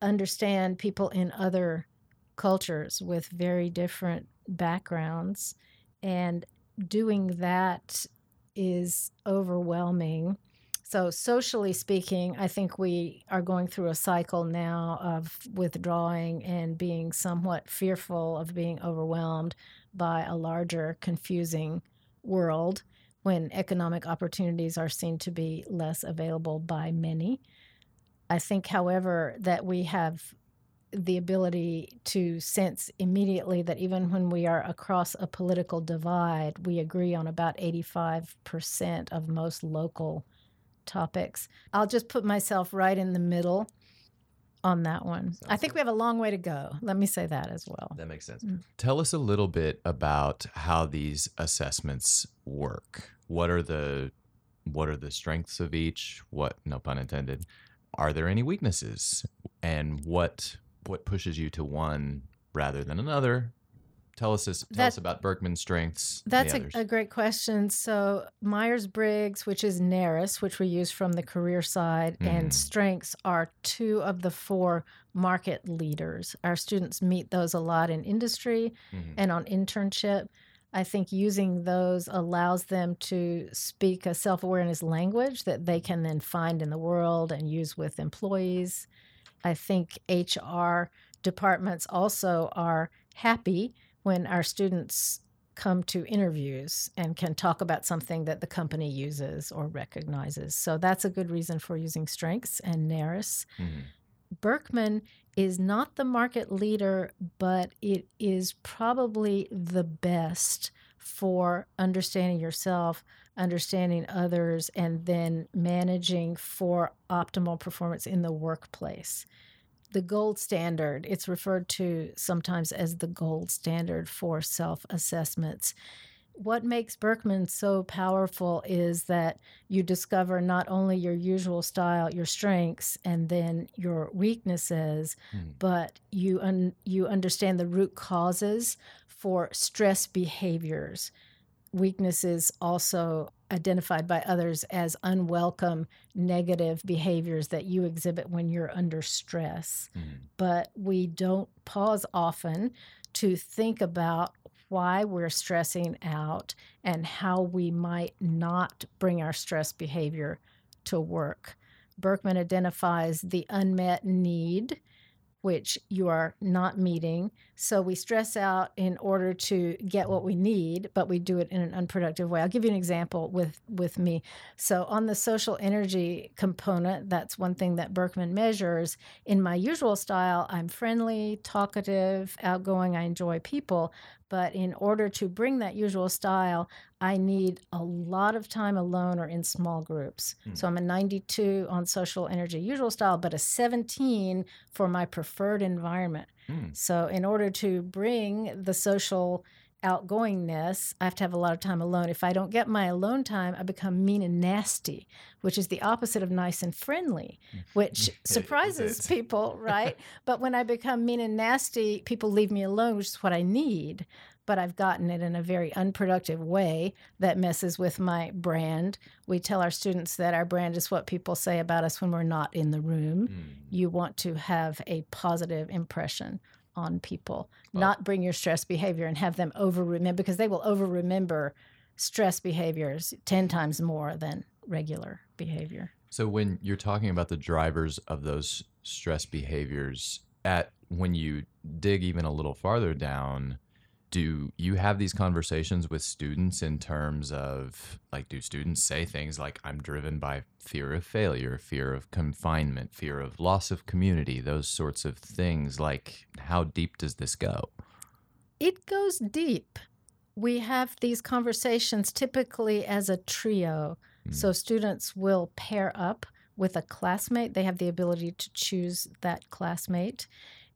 understand people in other cultures with very different backgrounds. And doing that is overwhelming. So, socially speaking, I think we are going through a cycle now of withdrawing and being somewhat fearful of being overwhelmed by a larger, confusing world when economic opportunities are seen to be less available by many. I think, however, that we have the ability to sense immediately that even when we are across a political divide, we agree on about 85% of most local topics. I'll just put myself right in the middle on that one. I think good. we have a long way to go. Let me say that as well. that makes sense. Mm. Tell us a little bit about how these assessments work. What are the what are the strengths of each? What no pun intended. Are there any weaknesses? And what what pushes you to one rather than another? Tell us this, tell That- us about Birkman's strengths. That's a, a great question. So Myers Briggs, which is NARIS, which we use from the career side, and Mhm. strengths are two of the four market leaders. Our students meet those a lot in industry Mhm. and on internship. I think using those allows them to speak a self awareness language that they can then find in the world and use with employees. I think HR departments also are happy when our students come to interviews and can talk about something that the company uses or recognizes. So that's a good reason for using strengths and NARIS. Mhm. Birkman is not the market leader, but it is probably the best for understanding yourself, understanding others, and then managing for optimal performance in the workplace. The gold standard, it's referred to sometimes as the gold standard for self assessments. What makes Birkman so powerful is that you discover not only your usual style, your strengths, and then your weaknesses, Hmm. but you un- you understand the root causes for stress behaviors. Weaknesses also identified by others as unwelcome negative behaviors that you exhibit when you're under stress Mhm. but we don't pause often to think about why we're stressing out and how we might not bring our stress behavior to work. Birkman identifies the unmet need, which you are not meeting. So we stress out in order to get what we need, but we do it in an unproductive way. I'll give you an example with, with me. So, on the social energy component, that's one thing that Birkman measures. In my usual style, I'm friendly, talkative, outgoing, I enjoy people. But in order to bring that usual style, I need a lot of time alone or in small groups. Hmm. So I'm a 92 on social energy usual style, but a 17 for my preferred environment. Hmm. So in order to bring the social outgoingness, I have to have a lot of time alone. If I don't get my alone time, I become mean and nasty, which is the opposite of nice and friendly, which surprises people, right? but when I become mean and nasty, people leave me alone, which is what I need. But I've gotten it in a very unproductive way that messes with my brand. We tell our students that our brand is what people say about us when we're not in the room Hmm. you want to have a positive impression on people, not bring your stress behavior and have them over remember because they will over remember stress behaviors 10 times more than regular behavior. So when you're talking about the drivers of those stress behaviors at when you dig even a little farther down, do you have these conversations with students in terms of like do students say things like I'm driven by fear of failure, fear of confinement, fear of loss of community, those sorts of things like how deep does this go? It goes deep. We have these conversations typically as a trio. Mm. So students will pair up with a classmate. They have the ability to choose that classmate.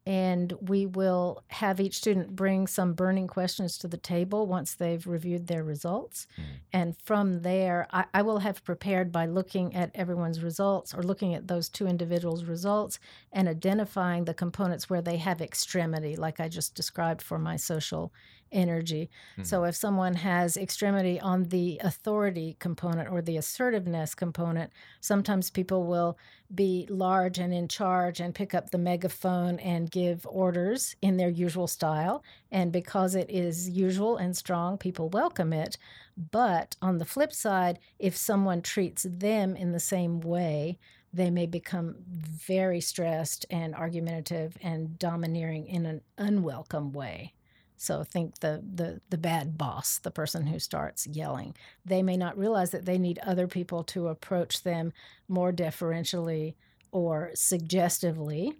And we will have each student bring some burning questions to the table once they've reviewed their results. Mm. And from there, I, I will have prepared by looking at everyone's results or looking at those two individuals' results and identifying the components where they have extremity, like I just described for my social energy. So mm-hmm. if someone has extremity on the authority component or the assertiveness component, sometimes people will be large and in charge and pick up the megaphone and give orders in their usual style. And because it is usual and strong, people welcome it. But on the flip side, if someone treats them in the same way, they may become very stressed and argumentative and domineering in an unwelcome way. So think the, the the bad boss, the person who starts yelling. They may not realize that they need other people to approach them more deferentially or suggestively,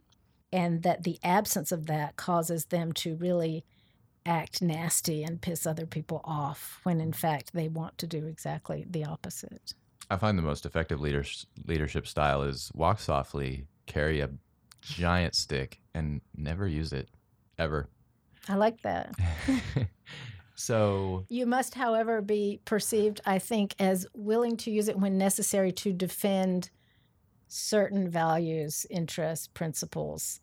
and that the absence of that causes them to really act nasty and piss other people off when in fact they want to do exactly the opposite. I find the most effective leaders, leadership style is walk softly, carry a giant stick, and never use it ever. I like that. so, You must, however, be perceived, I think, as willing to use it when necessary to defend certain values, interests, principles.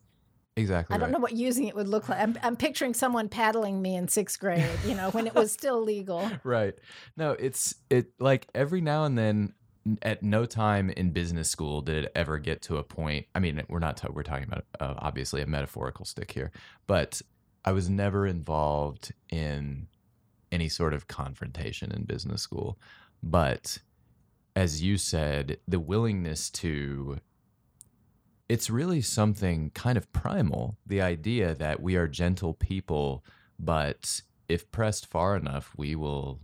exactly. I don't right. know what using it would look like. I'm, I'm picturing someone paddling me in sixth grade, you know, when it was still legal. right. No, it's it like every now and then. At no time in business school did it ever get to a point. I mean, we're not ta- we're talking about uh, obviously a metaphorical stick here, but I was never involved in any sort of confrontation in business school. But as you said, the willingness to it's really something kind of primal. The idea that we are gentle people, but if pressed far enough, we will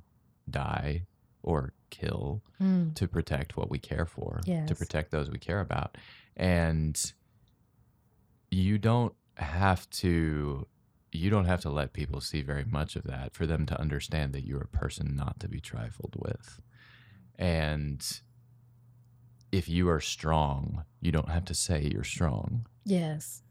die or kill Mm. to protect what we care for, to protect those we care about. And you don't have to you don't have to let people see very much of that for them to understand that you're a person not to be trifled with. And if you are strong, you don't have to say you're strong. Yes.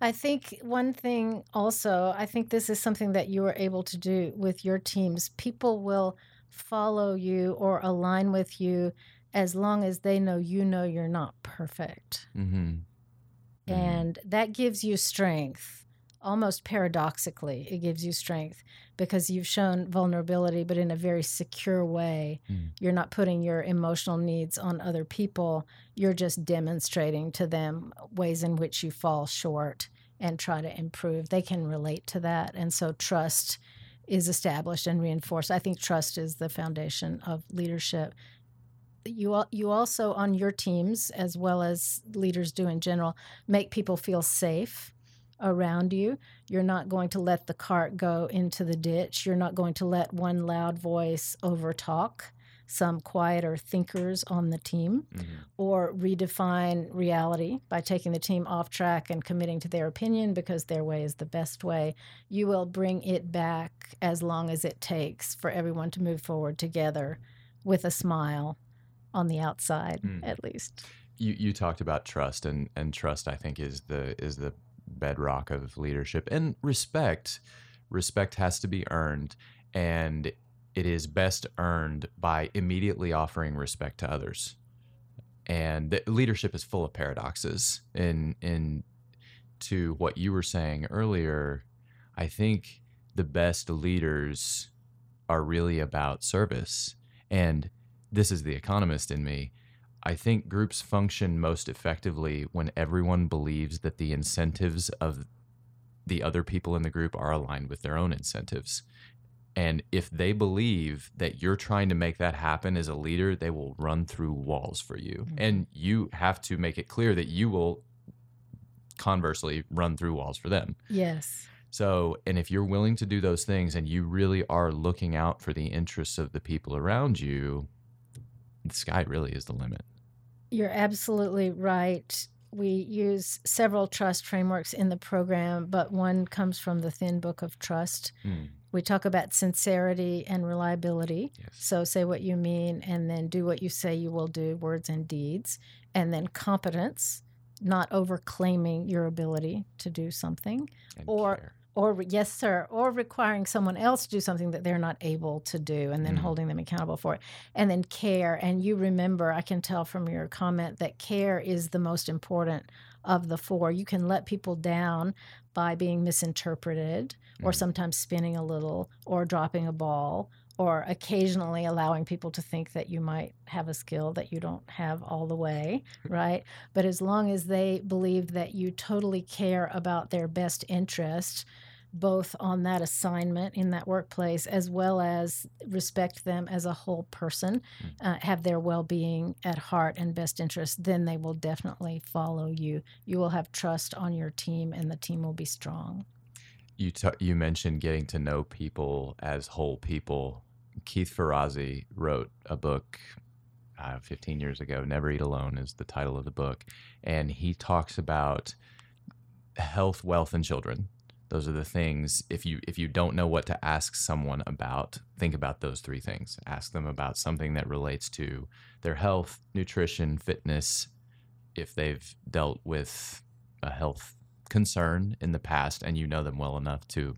I think one thing also, I think this is something that you are able to do with your teams. People will follow you or align with you as long as they know you know you're not perfect. Mm-hmm. And that gives you strength. Almost paradoxically, it gives you strength because you've shown vulnerability, but in a very secure way. Mm. You're not putting your emotional needs on other people. You're just demonstrating to them ways in which you fall short and try to improve. They can relate to that. And so trust is established and reinforced. I think trust is the foundation of leadership. You, you also, on your teams, as well as leaders do in general, make people feel safe around you. You're not going to let the cart go into the ditch. You're not going to let one loud voice overtalk some quieter thinkers on the team Mm-hmm. or redefine reality by taking the team off track and committing to their opinion because their way is the best way. You will bring it back as long as it takes for everyone to move forward together with a smile on the outside, Mm. at least. you you talked about trust and and trust I think is the is the bedrock of leadership and respect respect has to be earned and it is best earned by immediately offering respect to others. And leadership is full of paradoxes. In in to what you were saying earlier I think the best leaders are really about service. And this is the economist in me I think groups function most effectively when everyone believes that the incentives of the other people in the group are aligned with their own incentives. And if they believe that you're trying to make that happen as a leader, they will run through walls for you. Mhm. And you have to make it clear that you will conversely run through walls for them. Yes. So, and if you're willing to do those things and you really are looking out for the interests of the people around you, the sky really is the limit. You're absolutely right. We use several trust frameworks in the program, but one comes from the Thin Book of Trust. Mm. We talk about sincerity and reliability. Yes. So say what you mean and then do what you say you will do, words and deeds. And then competence, not overclaiming your ability to do something. And or- care. Or, yes, sir, or requiring someone else to do something that they're not able to do and then Mm. holding them accountable for it. And then care. And you remember, I can tell from your comment that care is the most important of the four. You can let people down by being misinterpreted or Mhm. sometimes spinning a little or dropping a ball or occasionally allowing people to think that you might have a skill that you don't have all the way, right? But as long as they believe that you totally care about their best interest, both on that assignment in that workplace as well as respect them as a whole person, uh, have their well being at heart and best interest, then they will definitely follow you. You will have trust on your team and the team will be strong. You t- you mentioned getting to know people as whole people. Keith Ferrazzi wrote a book uh, 15 years ago. Never Eat Alone is the title of the book, and he talks about health, wealth, and children. Those are the things. If you if you don't know what to ask someone about, think about those three things. Ask them about something that relates to their health, nutrition, fitness. If they've dealt with a health concern in the past and you know them well enough to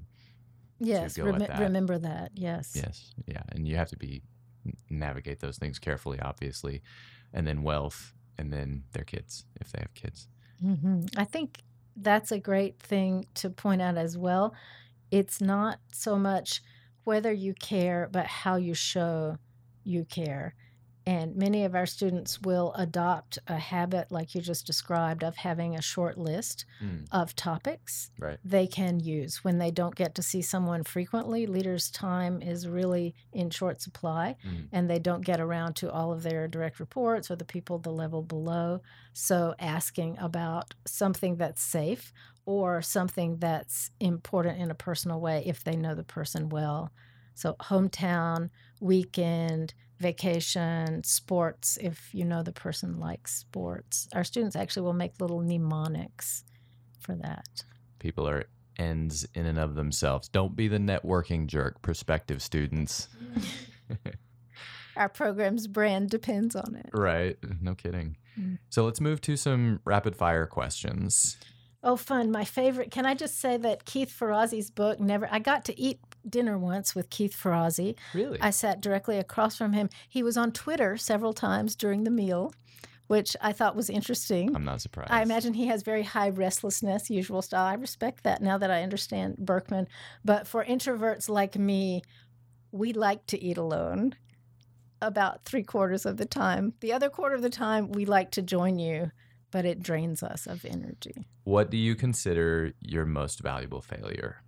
Yes, at rem- that. remember that. Yes. yes yeah and you have to be navigate those things carefully obviously and then wealth and then their kids if they have kids hmm I think that's a great thing to point out as well. It's not so much whether you care, but how you show you care. And many of our students will adopt a habit, like you just described, of having a short list Mm. of topics right they can use when they don't get to see someone frequently. Leaders' time is really in short supply, Mhm. and they don't get around to all of their direct reports or the people the level below. So, asking about something that's safe or something that's important in a personal way if they know the person well. So, hometown, weekend, vacation, sports, if you know the person likes sports. Our students actually will make little mnemonics for that. people are ends in and of themselves don't be the networking jerk prospective students Our program's brand depends on it. right no kidding Mm. so let's move to some rapid fire questions Oh, fun. My favorite. Can I just say that Keith Ferrazzi's book, Never, I got to eat dinner once with Keith Ferrazzi. really I sat directly across from him. He was on Twitter several times during the meal, which I thought was interesting. i'm not surprised I imagine he has very high restlessness, usual style. I respect that now that I understand Birkman. But for introverts like me, we like to eat alone about three quarters of the time. The other quarter of the time, we like to join you, but it drains us of energy. what do you consider your most valuable failure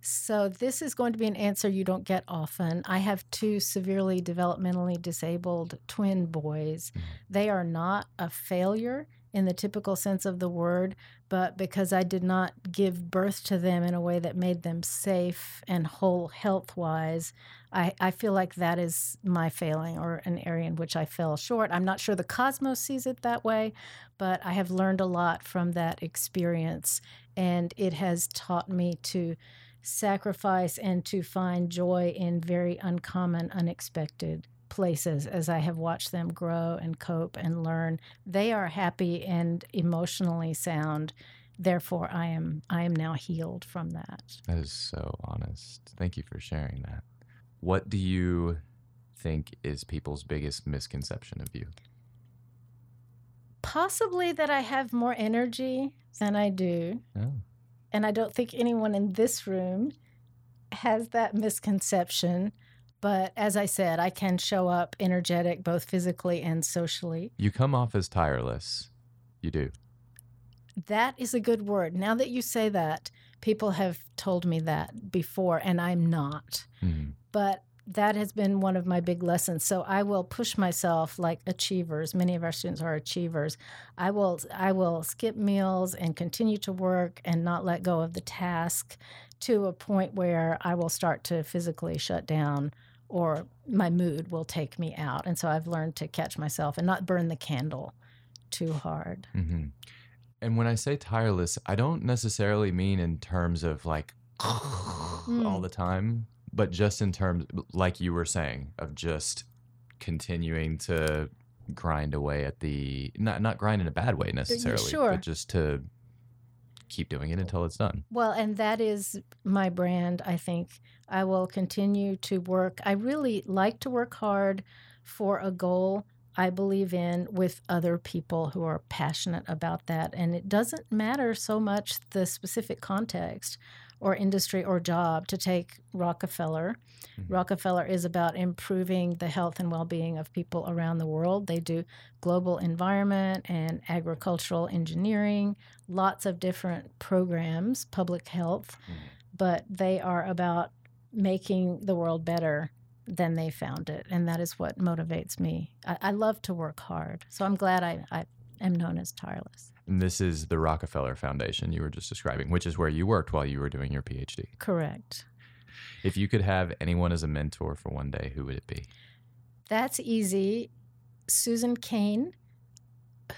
So, this is going to be an answer you don't get often. I have two severely developmentally disabled twin boys. Mhm. They are not a failure in the typical sense of the word, but because I did not give birth to them in a way that made them safe and whole health wise, I, I feel like that is my failing or an area in which I fell short. I'm not sure the cosmos sees it that way, but I have learned a lot from that experience, and it has taught me to sacrifice and to find joy in very uncommon, unexpected places as I have watched them grow and cope and learn. They are happy and emotionally sound. Therefore, I am I am now healed from that. that is so honest thank you for sharing that what do you think is people's biggest misconception of you Possibly that I have more energy than I do. oh. And I don't think anyone in this room has that misconception. But as I said, I can show up energetic both physically and socially. you come off as tireless you do That is a good word. Now that you say that, People have told me that before, and I'm not. Mhm. But that has been one of my big lessons. So I will push myself like achievers. Many of our students are achievers. I will I will skip meals and continue to work and not let go of the task to a point where I will start to physically shut down or my mood will take me out. And so I've learned to catch myself and not burn the candle too hard. hmm And when I say tireless, I don't necessarily mean in terms of like all the time, but just in terms, like you were saying, of just continuing to grind away at the not not grind in a bad way necessarily, sure. but just to keep doing it until it's done. Well, and that is my brand. I think I will continue to work. I really like to work hard for a goal I believe in with other people who are passionate about that. And it doesn't matter so much the specific context or industry or job to take Rockefeller. Mhm. Rockefeller is about improving the health and well being of people around the world. They do global environment and agricultural engineering, lots of different programs, public health, Mhm. but they are about making the world better than they found it. And that is what motivates me. I, I love to work hard. So I'm glad I, I am known as tireless. And this is the Rockefeller Foundation you were just describing, which is where you worked while you were doing your PhD. Correct. If you could have anyone as a mentor for one day, who would it be? That's easy. Susan Cain,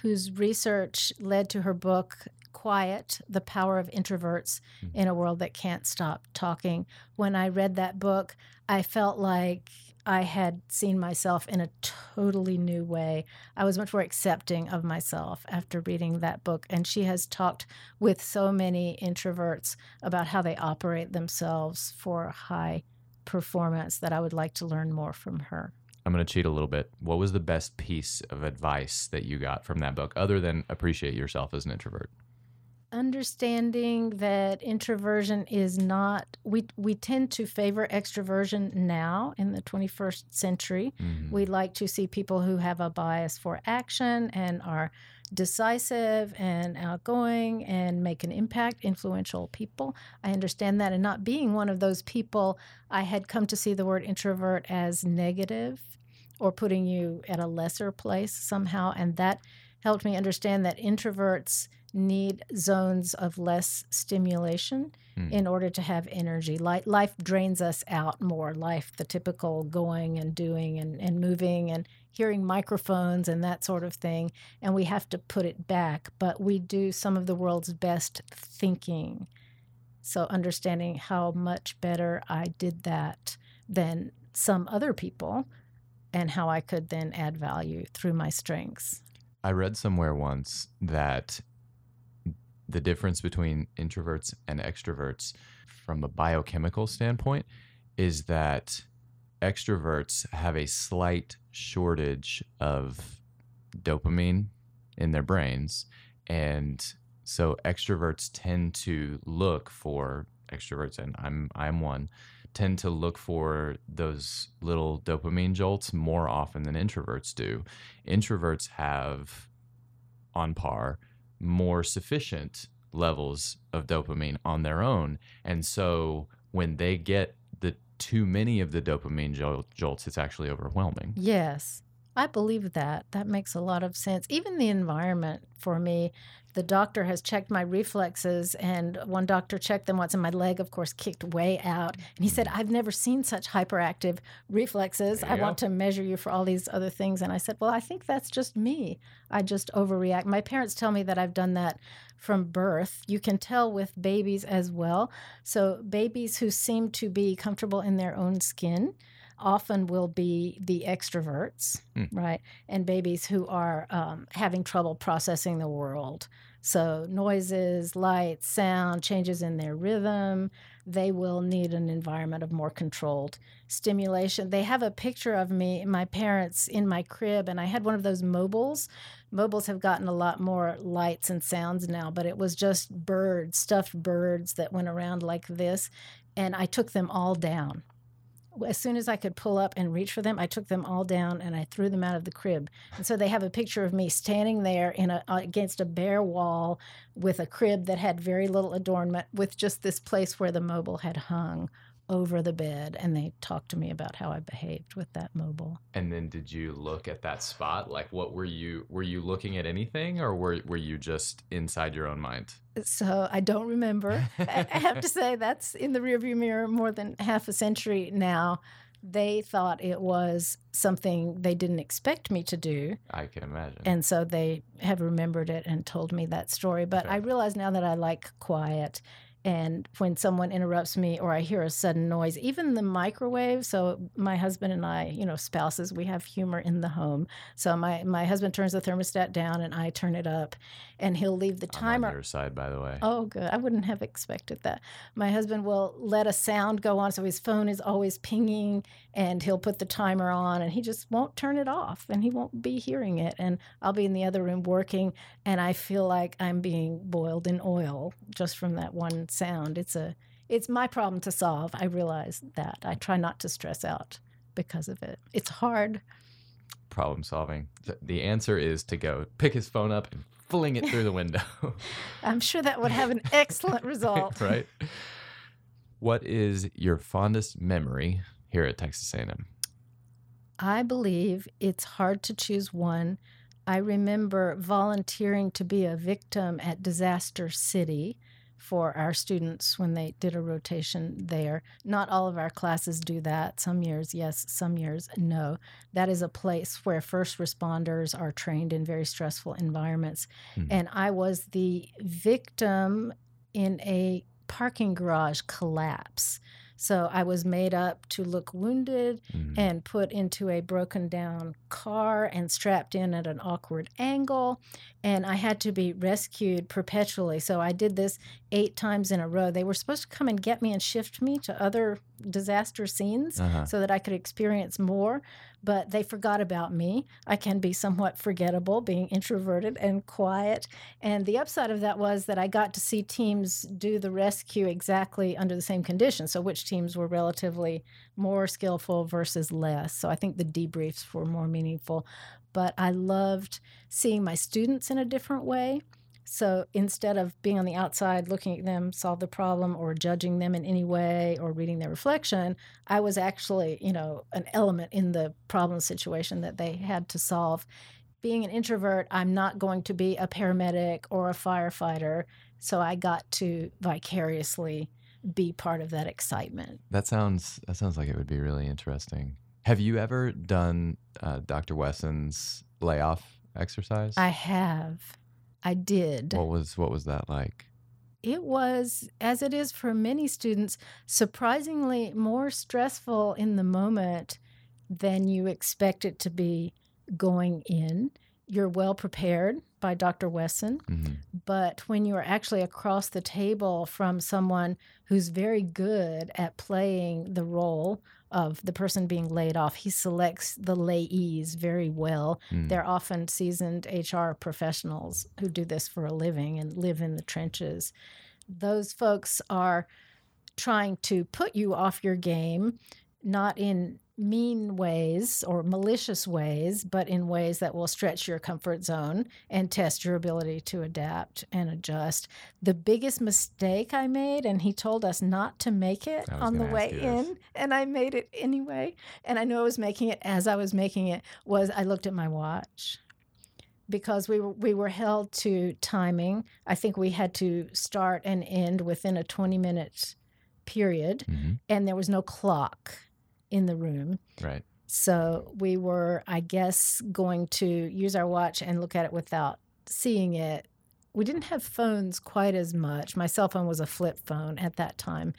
whose research led to her book Quiet The Power of Introverts Mhm. in a World That Can't Stop Talking. When I read that book, I felt like I had seen myself in a totally new way. I was much more accepting of myself after reading that book. And she has talked with so many introverts about how they operate themselves for high performance that I would like to learn more from her. I'm going to cheat a little bit. What was the best piece of advice that you got from that book, other than appreciate yourself as an introvert? Understanding that introversion is not we we tend to favor extroversion now in the 21st century Mhm. we like to see people who have a bias for action and are decisive and outgoing and make an impact influential people i understand that and not being one of those people i had come to see the word introvert as negative or putting you at a lesser place somehow and that helped me understand that introverts need zones of less stimulation Hmm. in order to have energy. Life, life drains us out more. Life, the typical going and doing and, and moving and hearing microphones and that sort of thing. And we have to put it back. But we do some of the world's best thinking. So understanding how much better I did that than some other people and how I could then add value through my strengths. I read somewhere once that the difference between introverts and extroverts from a biochemical standpoint is that extroverts have a slight shortage of dopamine in their brains and so extroverts tend to look for extroverts and I'm I'm one tend to look for those little dopamine jolts more often than introverts do. Introverts have on par more sufficient levels of dopamine on their own. And so when they get the too many of the dopamine jol- jolts, it's actually overwhelming. Yes, I believe that. That makes a lot of sense. Even the environment for me, the doctor has checked my reflexes, and one doctor checked them once, and my leg, of course, kicked way out. And he said, I've never seen such hyperactive reflexes. I you want to measure you for all these other things. And I said, Well, I think that's just me. I just overreact. My parents tell me that I've done that from birth. You can tell with babies as well. So, babies who seem to be comfortable in their own skin often will be the extroverts, Hmm. right? And babies who are um, having trouble processing the world. So, noises, light, sound, changes in their rhythm, they will need an environment of more controlled stimulation. They have a picture of me, my parents, in my crib, and I had one of those mobiles. Mobiles have gotten a lot more lights and sounds now, but it was just birds, stuffed birds that went around like this. And I took them all down as soon as I could pull up and reach for them, I took them all down and I threw them out of the crib. And so they have a picture of me standing there in a, uh, against a bare wall with a crib that had very little adornment, with just this place where the mobile had hung over the bed and they talked to me about how I behaved with that mobile. And then did you look at that spot? Like what were you were you looking at anything or were were you just inside your own mind? So I don't remember. I have to say that's in the rearview mirror more than half a century now. They thought it was something they didn't expect me to do. I can imagine. And so they have remembered it and told me that story. But Fair I enough. realize now that I like quiet. And when someone interrupts me or I hear a sudden noise, even the microwave. So my husband and I, you know, spouses, we have humor in the home. So my my husband turns the thermostat down and I turn it up, and he'll leave the I'm timer. on your side, by the way. Oh, good. I wouldn't have expected that. My husband will let a sound go on, so his phone is always pinging, and he'll put the timer on, and he just won't turn it off, and he won't be hearing it. And I'll be in the other room working, and I feel like I'm being boiled in oil just from that one sound. It's a, it's my problem to solve. I realize that. I try not to stress out because of it. It's hard. Problem solving. The answer is to go pick his phone up and fling it through the window. I'm sure that would have an excellent result. right? What is your fondest memory here at Texas A&M? I believe it's hard to choose one. I remember volunteering to be a victim at Disaster City for our students when they did a rotation there. Not all of our classes do that. Some years, yes, some years, no. That is a place where first responders are trained in very stressful environments. Mhm. And I was the victim in a parking garage collapse. So I was made up to look wounded Mm. and put into a broken down car and strapped in at an awkward angle. And I had to be rescued perpetually. So I did this eight times in a row. They were supposed to come and get me and shift me to other disaster scenes Uh-huh. so that I could experience more, but they forgot about me. I can be somewhat forgettable, being introverted and quiet. And the upside of that was that I got to see teams do the rescue exactly under the same conditions. So, which teams were relatively more skillful versus less. So, I think the debriefs were more meaningful. But I loved seeing my students in a different way. So instead of being on the outside looking at them solve the problem or judging them in any way or reading their reflection, I was actually, you know, an element in the problem situation that they had to solve. Being an introvert, I'm not going to be a paramedic or a firefighter. So I got to vicariously be part of that excitement. That sounds that sounds like it would be really interesting. Have you ever done uh, Dr. Wesson's layoff exercise? I have. I did. What was what was that like? it was, as it is for many students, surprisingly more stressful in the moment than you expect it to be going in. You're well prepared by Dr. Wesson, hmm but when you're actually across the table from someone who's very good at playing the role of the person being laid off, he selects the layees very well. Mm. They're often seasoned HR professionals who do this for a living and live in the trenches. Those folks are trying to put you off your game, not in mean ways or malicious ways, but in ways that will stretch your comfort zone and test your ability to adapt and adjust. The biggest mistake I made, and he told us not to make it on the way ask you this. in, and I made it anyway. And I know I was making it as I was making it, was I looked at my watch because we were, we were held to timing. I think we had to start and end within a 20 minute period, hmm and there was no clock in the room. Right. So we were, I guess, going to use our watch and look at it without seeing it. We didn't have phones quite as much. My cell phone was a flip phone at that time.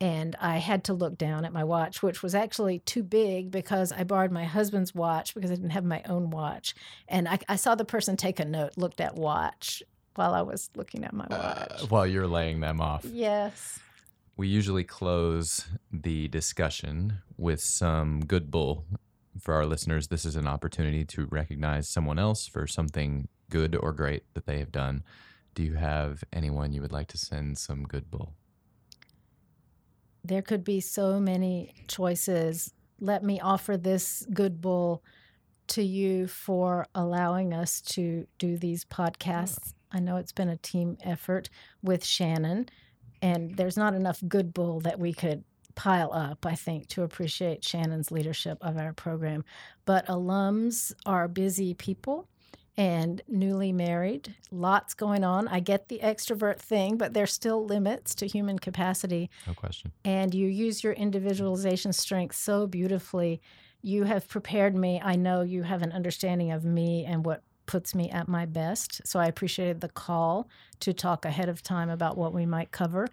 And I had to look down at my watch, which was actually too big because I borrowed my husband's watch because I didn't have my own watch. And I, I saw the person take a note, looked at watch while I was looking at my Uh, watch. while you're laying them off. yes. We usually close the discussion with some good bull. For our listeners, this is an opportunity to recognize someone else for something good or great that they have done. Do you have anyone you would like to send some good bull? there could be so many choices. Let me offer this good bull to you for allowing us to do these podcasts. Oh. I know it's been a team effort with Shannon, and there's not enough good bull that we could pile up, I think, to appreciate Shannon's leadership of our program. But alums are busy people and newly married, lots going on. I get the extrovert thing, but there's still limits to human capacity. No question. And you use your individualization strength so beautifully. You have prepared me. I know you have an understanding of me and what puts me at my best. So I appreciated the call to talk ahead of time about what we might cover.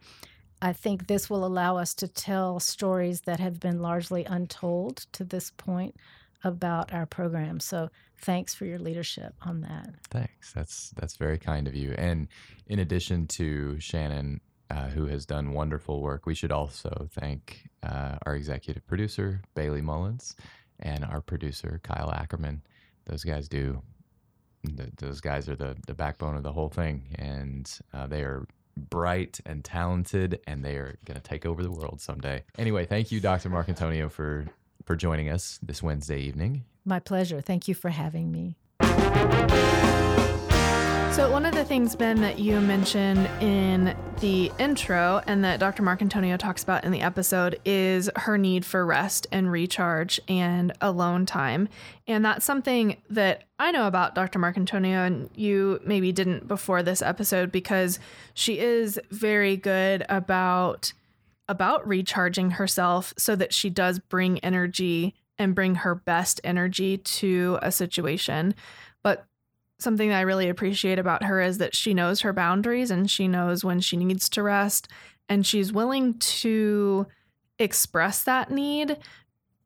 I think this will allow us to tell stories that have been largely untold to this point about our program. So thanks for your leadership on that. Thanks. That's that's very kind of you. And in addition to Shannon, uh, who has done wonderful work, we should also thank uh, our executive producer Bailey Mullins and our producer Kyle Ackerman. Those guys do. Th- Those guys are the the backbone of the whole thing, and uh, they are bright and talented, and they are going to take over the world someday. Anyway, thank you, Dr. Marcantonio, for for joining us this Wednesday evening. My pleasure. Thank you for having me. So, one of the things, Ben, that you mentioned in the intro and that Dr. Marcantonio talks about in the episode is her need for rest and recharge and alone time. And that's something that I know about Dr. Marcantonio, and you maybe didn't before this episode because she is very good about about recharging herself so that she does bring energy and bring her best energy to a situation. But something that I really appreciate about her is that she knows her boundaries and she knows when she needs to rest and she's willing to express that need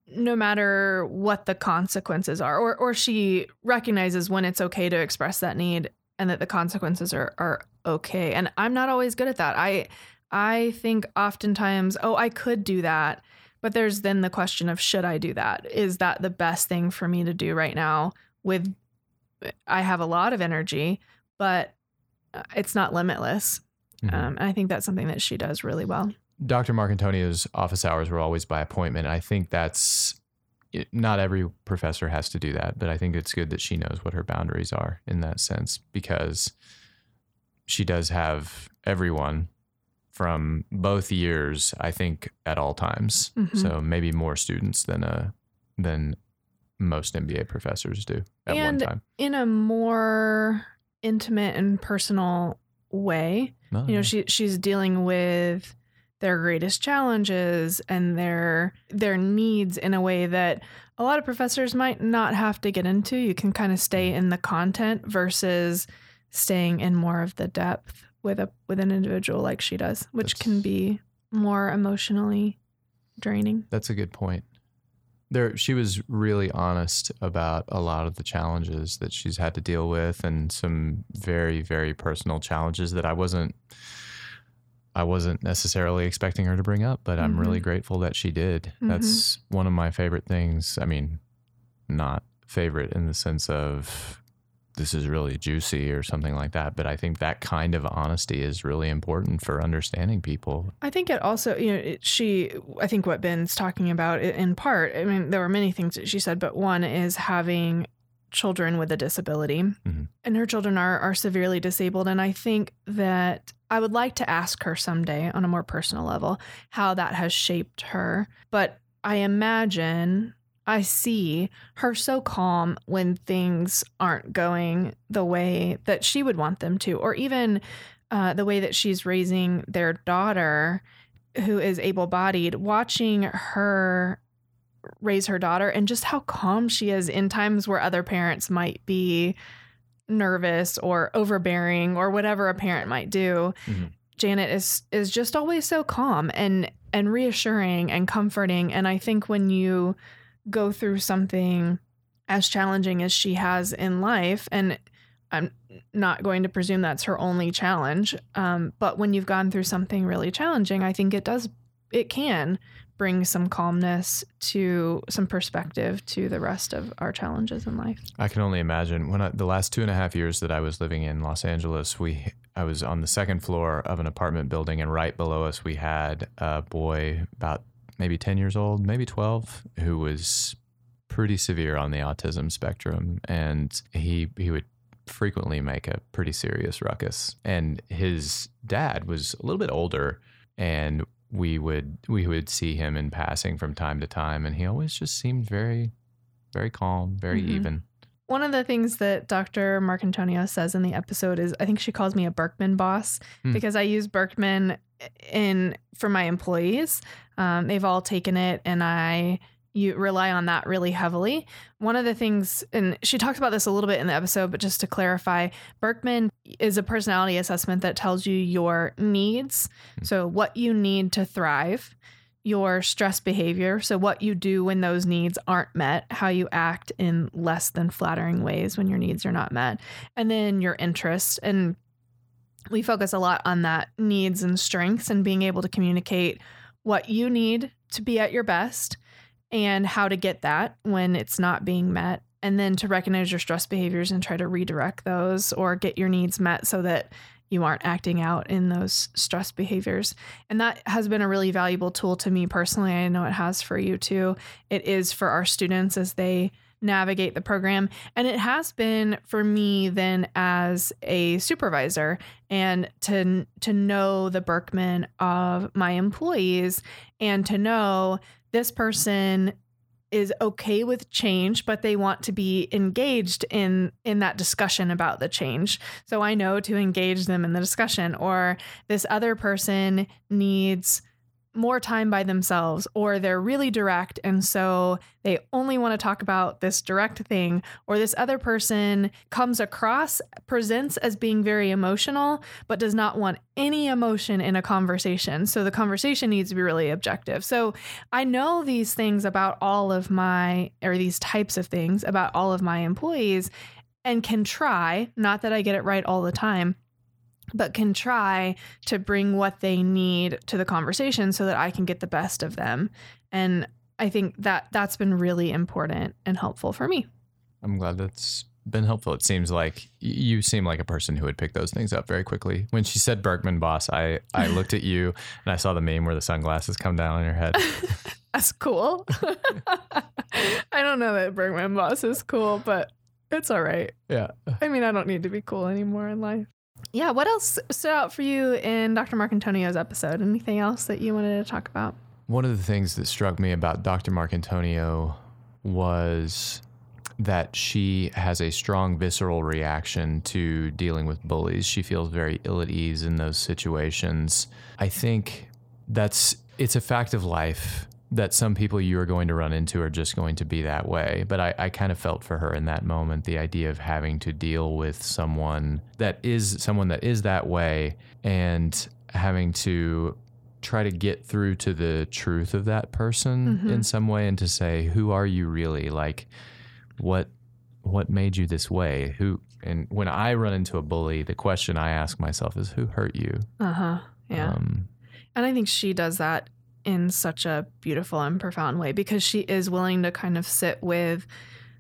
no matter what the consequences are or or she recognizes when it's okay to express that need and that the consequences are are okay and I'm not always good at that. I I think oftentimes oh I could do that but there's then the question of should I do that? Is that the best thing for me to do right now with I have a lot of energy, but uh, it's not limitless. Mhm. Um, and I think that's something that she does really well. Dr. Marcantonio's office hours were always by appointment. I think that's not every professor has to do that, but I think it's good that she knows what her boundaries are in that sense because she does have everyone from both years, I think, at all times. Mhm. So maybe more students than a than most MBA professors do at And- one time. In a more intimate and personal way, No, you know, no. she she's dealing with their greatest challenges and their their needs in a way that a lot of professors might not have to get into. You can kind of stay mm. in the content versus staying in more of the depth with a with an individual like she does, which can be more emotionally draining. That's a good point. There, she was really honest about a lot of the challenges that she's had to deal with, and some very, very personal challenges that I wasn't, I wasn't necessarily expecting her to bring up. But I'm really mm-hmm. grateful that she did. That's mm-hmm. one of my favorite things. I mean, not favorite in the sense of this is really juicy or something like that, but I think that kind of honesty is really important for understanding people. I think it also, you know, it, she, I think what Ben's talking about in part, I mean, there were many things that she said, but one is having children with a disability. Mhm. And her children are, are severely disabled. And I think that I would like to ask her someday on a more personal level how that has shaped her. But I imagine. I see her so calm when things aren't going the way that she would want them to, or even uh, the way that she's raising their daughter who is able bodied, watching her raise her daughter and just how calm she is in times where other parents might be nervous or overbearing or whatever a parent might do. Mhm. Janet is is just always so calm and and reassuring and comforting and I think when you go through something as challenging as she has in life and I'm not going to presume that's her only challenge. Um, but when you've gone through something really challenging, I think it does, it can bring some calmness to some perspective to the rest of our challenges in life. I can only imagine when I, the last two and a half years that I was living in Los Angeles, we I was on the second floor of an apartment building, and right below us we had a boy about maybe ten years old, maybe twelve, who was pretty severe on the autism spectrum, and he he would frequently make a pretty serious ruckus. And his dad was a little bit older, and we would we would see him in passing from time to time, and he always just seemed very, very calm, very Mhm. even. One of the things that Dr. Marcantonio says in the episode is I think she calls me a Birkman boss Hmm. because I use Birkman in for my employees. Um, they've all taken it, and I you rely on that really heavily. One of the things, and she talks about this a little bit in the episode, but just to clarify, Birkman is a personality assessment that tells you your needs, Hmm. so what you need to thrive, your stress behavior, so what you do when those needs aren't met, how you act in less than flattering ways when your needs are not met, and then your interest. And we focus a lot on that needs and strengths and being able to communicate what you need to be at your best and how to get that when it's not being met. And then to recognize your stress behaviors and try to redirect those or get your needs met so that you aren't acting out in those stress behaviors. And that has been a really valuable tool to me personally. I know it has for you too. It is for our students as they navigate the program. And it has been for me then as a supervisor and to to know the Birkman of my employees and to know this person is okay with change but they want to be engaged in in that discussion about the change so i know to engage them in the discussion or this other person needs more time by themselves or they're really direct and so they only want to talk about this direct thing or this other person comes across presents as being very emotional but does not want any emotion in a conversation. So the conversation needs to be really objective. So i know these things about all of my or these types of things about all of my employees and can try not that i get it right all the time but can try to bring what they need to the conversation so that I can get the best of them. And I think that that's been really important and helpful for me. I'm glad that's been helpful. It seems like you seem like a person who would pick those things up very quickly. When she said Birkman boss, I, I looked at you and I saw the meme where the sunglasses come down on your head. That's cool. I don't know that Birkman boss is cool, but it's all right. Yeah. I mean, I don't need to be cool anymore in life. Yeah, what else stood out for you in Dr. Marcantonio's episode? Anything else that you wanted to talk about? One of the things that struck me about Dr. Marcantonio was that she has a strong visceral reaction to dealing with bullies. She feels very ill at ease in those situations. I think that's it's a fact of life that some people you are going to run into are just going to be that way. But I, I kind of felt for her in that moment the idea of having to deal with someone that is someone that is that way and having to try to get through to the truth of that person Mhm. in some way and to say who are you really like what what made you this way who and when i run into a bully the question i ask myself is who hurt you Uh huh. Yeah. um, And I think she does that in such a beautiful and profound way because she is willing to kind of sit with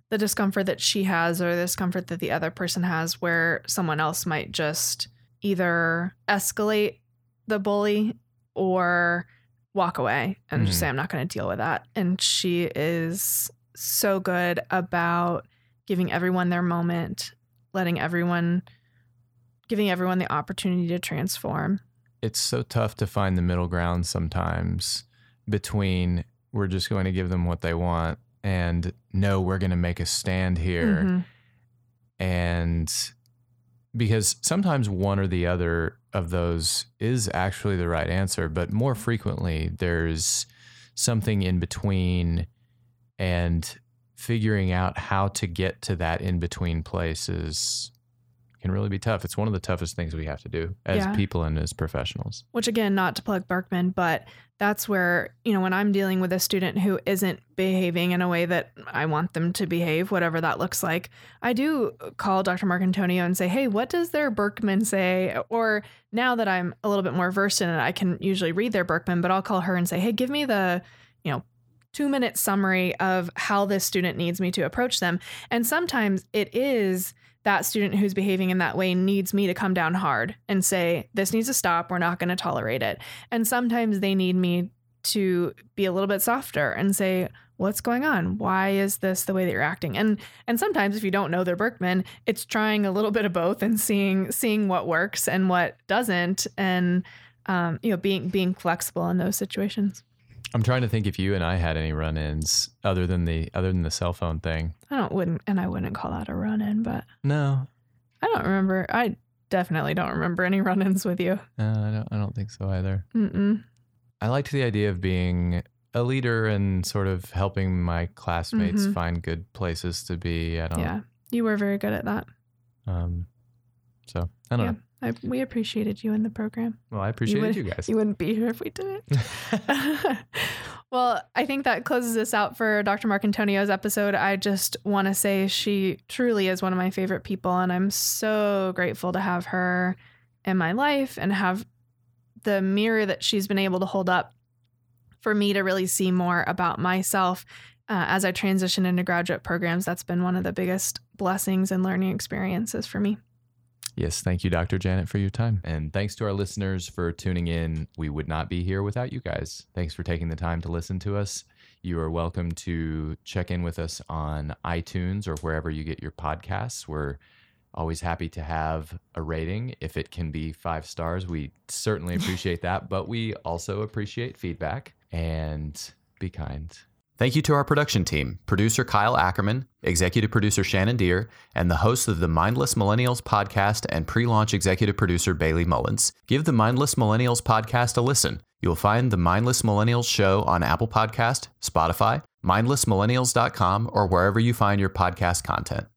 the discomfort that she has or the discomfort that the other person has, where someone else might just either escalate the bully or walk away and just Mhm. say, I'm not going to deal with that. And she is so good about giving everyone their moment, letting everyone, giving everyone the opportunity to transform. It's so tough to find the middle ground sometimes between we're just going to give them what they want and no we're going to make a stand here Mhm. and because sometimes one or the other of those is actually the right answer but more frequently there's something in between and figuring out how to get to that in between place is can really be tough. It's one of the toughest things we have to do as Yeah. people and as professionals. Which again not to plug Birkman but that's where you know when i'm dealing with a student who isn't behaving in a way that i want them to behave whatever that looks like i do call dr Marcantonio and say hey what does their Birkman say? Or now that i'm a little bit more versed in it i can usually read their Birkman but i'll call her and say hey give me the you know, two minute summary of how this student needs me to approach them. And sometimes it is that student who's behaving in that way needs me to come down hard and say, this needs to stop. We're not going to tolerate it. And sometimes they need me to be a little bit softer and say, what's going on? Why is this the way that you're acting? And and sometimes if you don't know their Birkman, it's trying a little bit of both and seeing seeing what works and what doesn't and um, you know, being being flexible in those situations. I'm trying to think if you and I had any run-ins other than the other than the cell phone thing. I don't wouldn't and I wouldn't call that a run in, but No, I don't remember. I definitely don't remember any run ins with you. uh, I don't. I don't think so either. Mm-mm. I liked the idea of being a leader and sort of helping my classmates Mhm. find good places to be. I don't. Yeah. You were very good at that. Um. So I don't Yeah. know. I, we appreciated you in the program. Well, I appreciate would- you, guys. You wouldn't be here if we didn't. well, I think that closes us out for Dr. Marcantonio's episode. I just want to say she truly is one of my favorite people, and I'm so grateful to have her in my life and have the mirror that she's been able to hold up for me to really see more about myself uh, as I transition into graduate programs. That's been one of the biggest blessings and learning experiences for me. Yes, thank you, Dr. Janet, for your time. And thanks to our listeners for tuning in. We would not be here without you guys. Thanks for taking the time to listen to us. You are welcome to check in with us on iTunes or wherever you get your podcasts. We're always happy to have a rating. If it can be five stars, we certainly appreciate that. But we also appreciate feedback and be kind. Thank you to our production team, producer Kyle Ackerman, executive producer Shannon Deer, and the host of the Mindless Millennials podcast and pre launch executive producer Bailey Mullins. Give the Mindless Millennials podcast a listen. You'll find the Mindless Millennials show on Apple Podcast, Spotify, mindlessmillennials.com, or wherever you find your podcast content.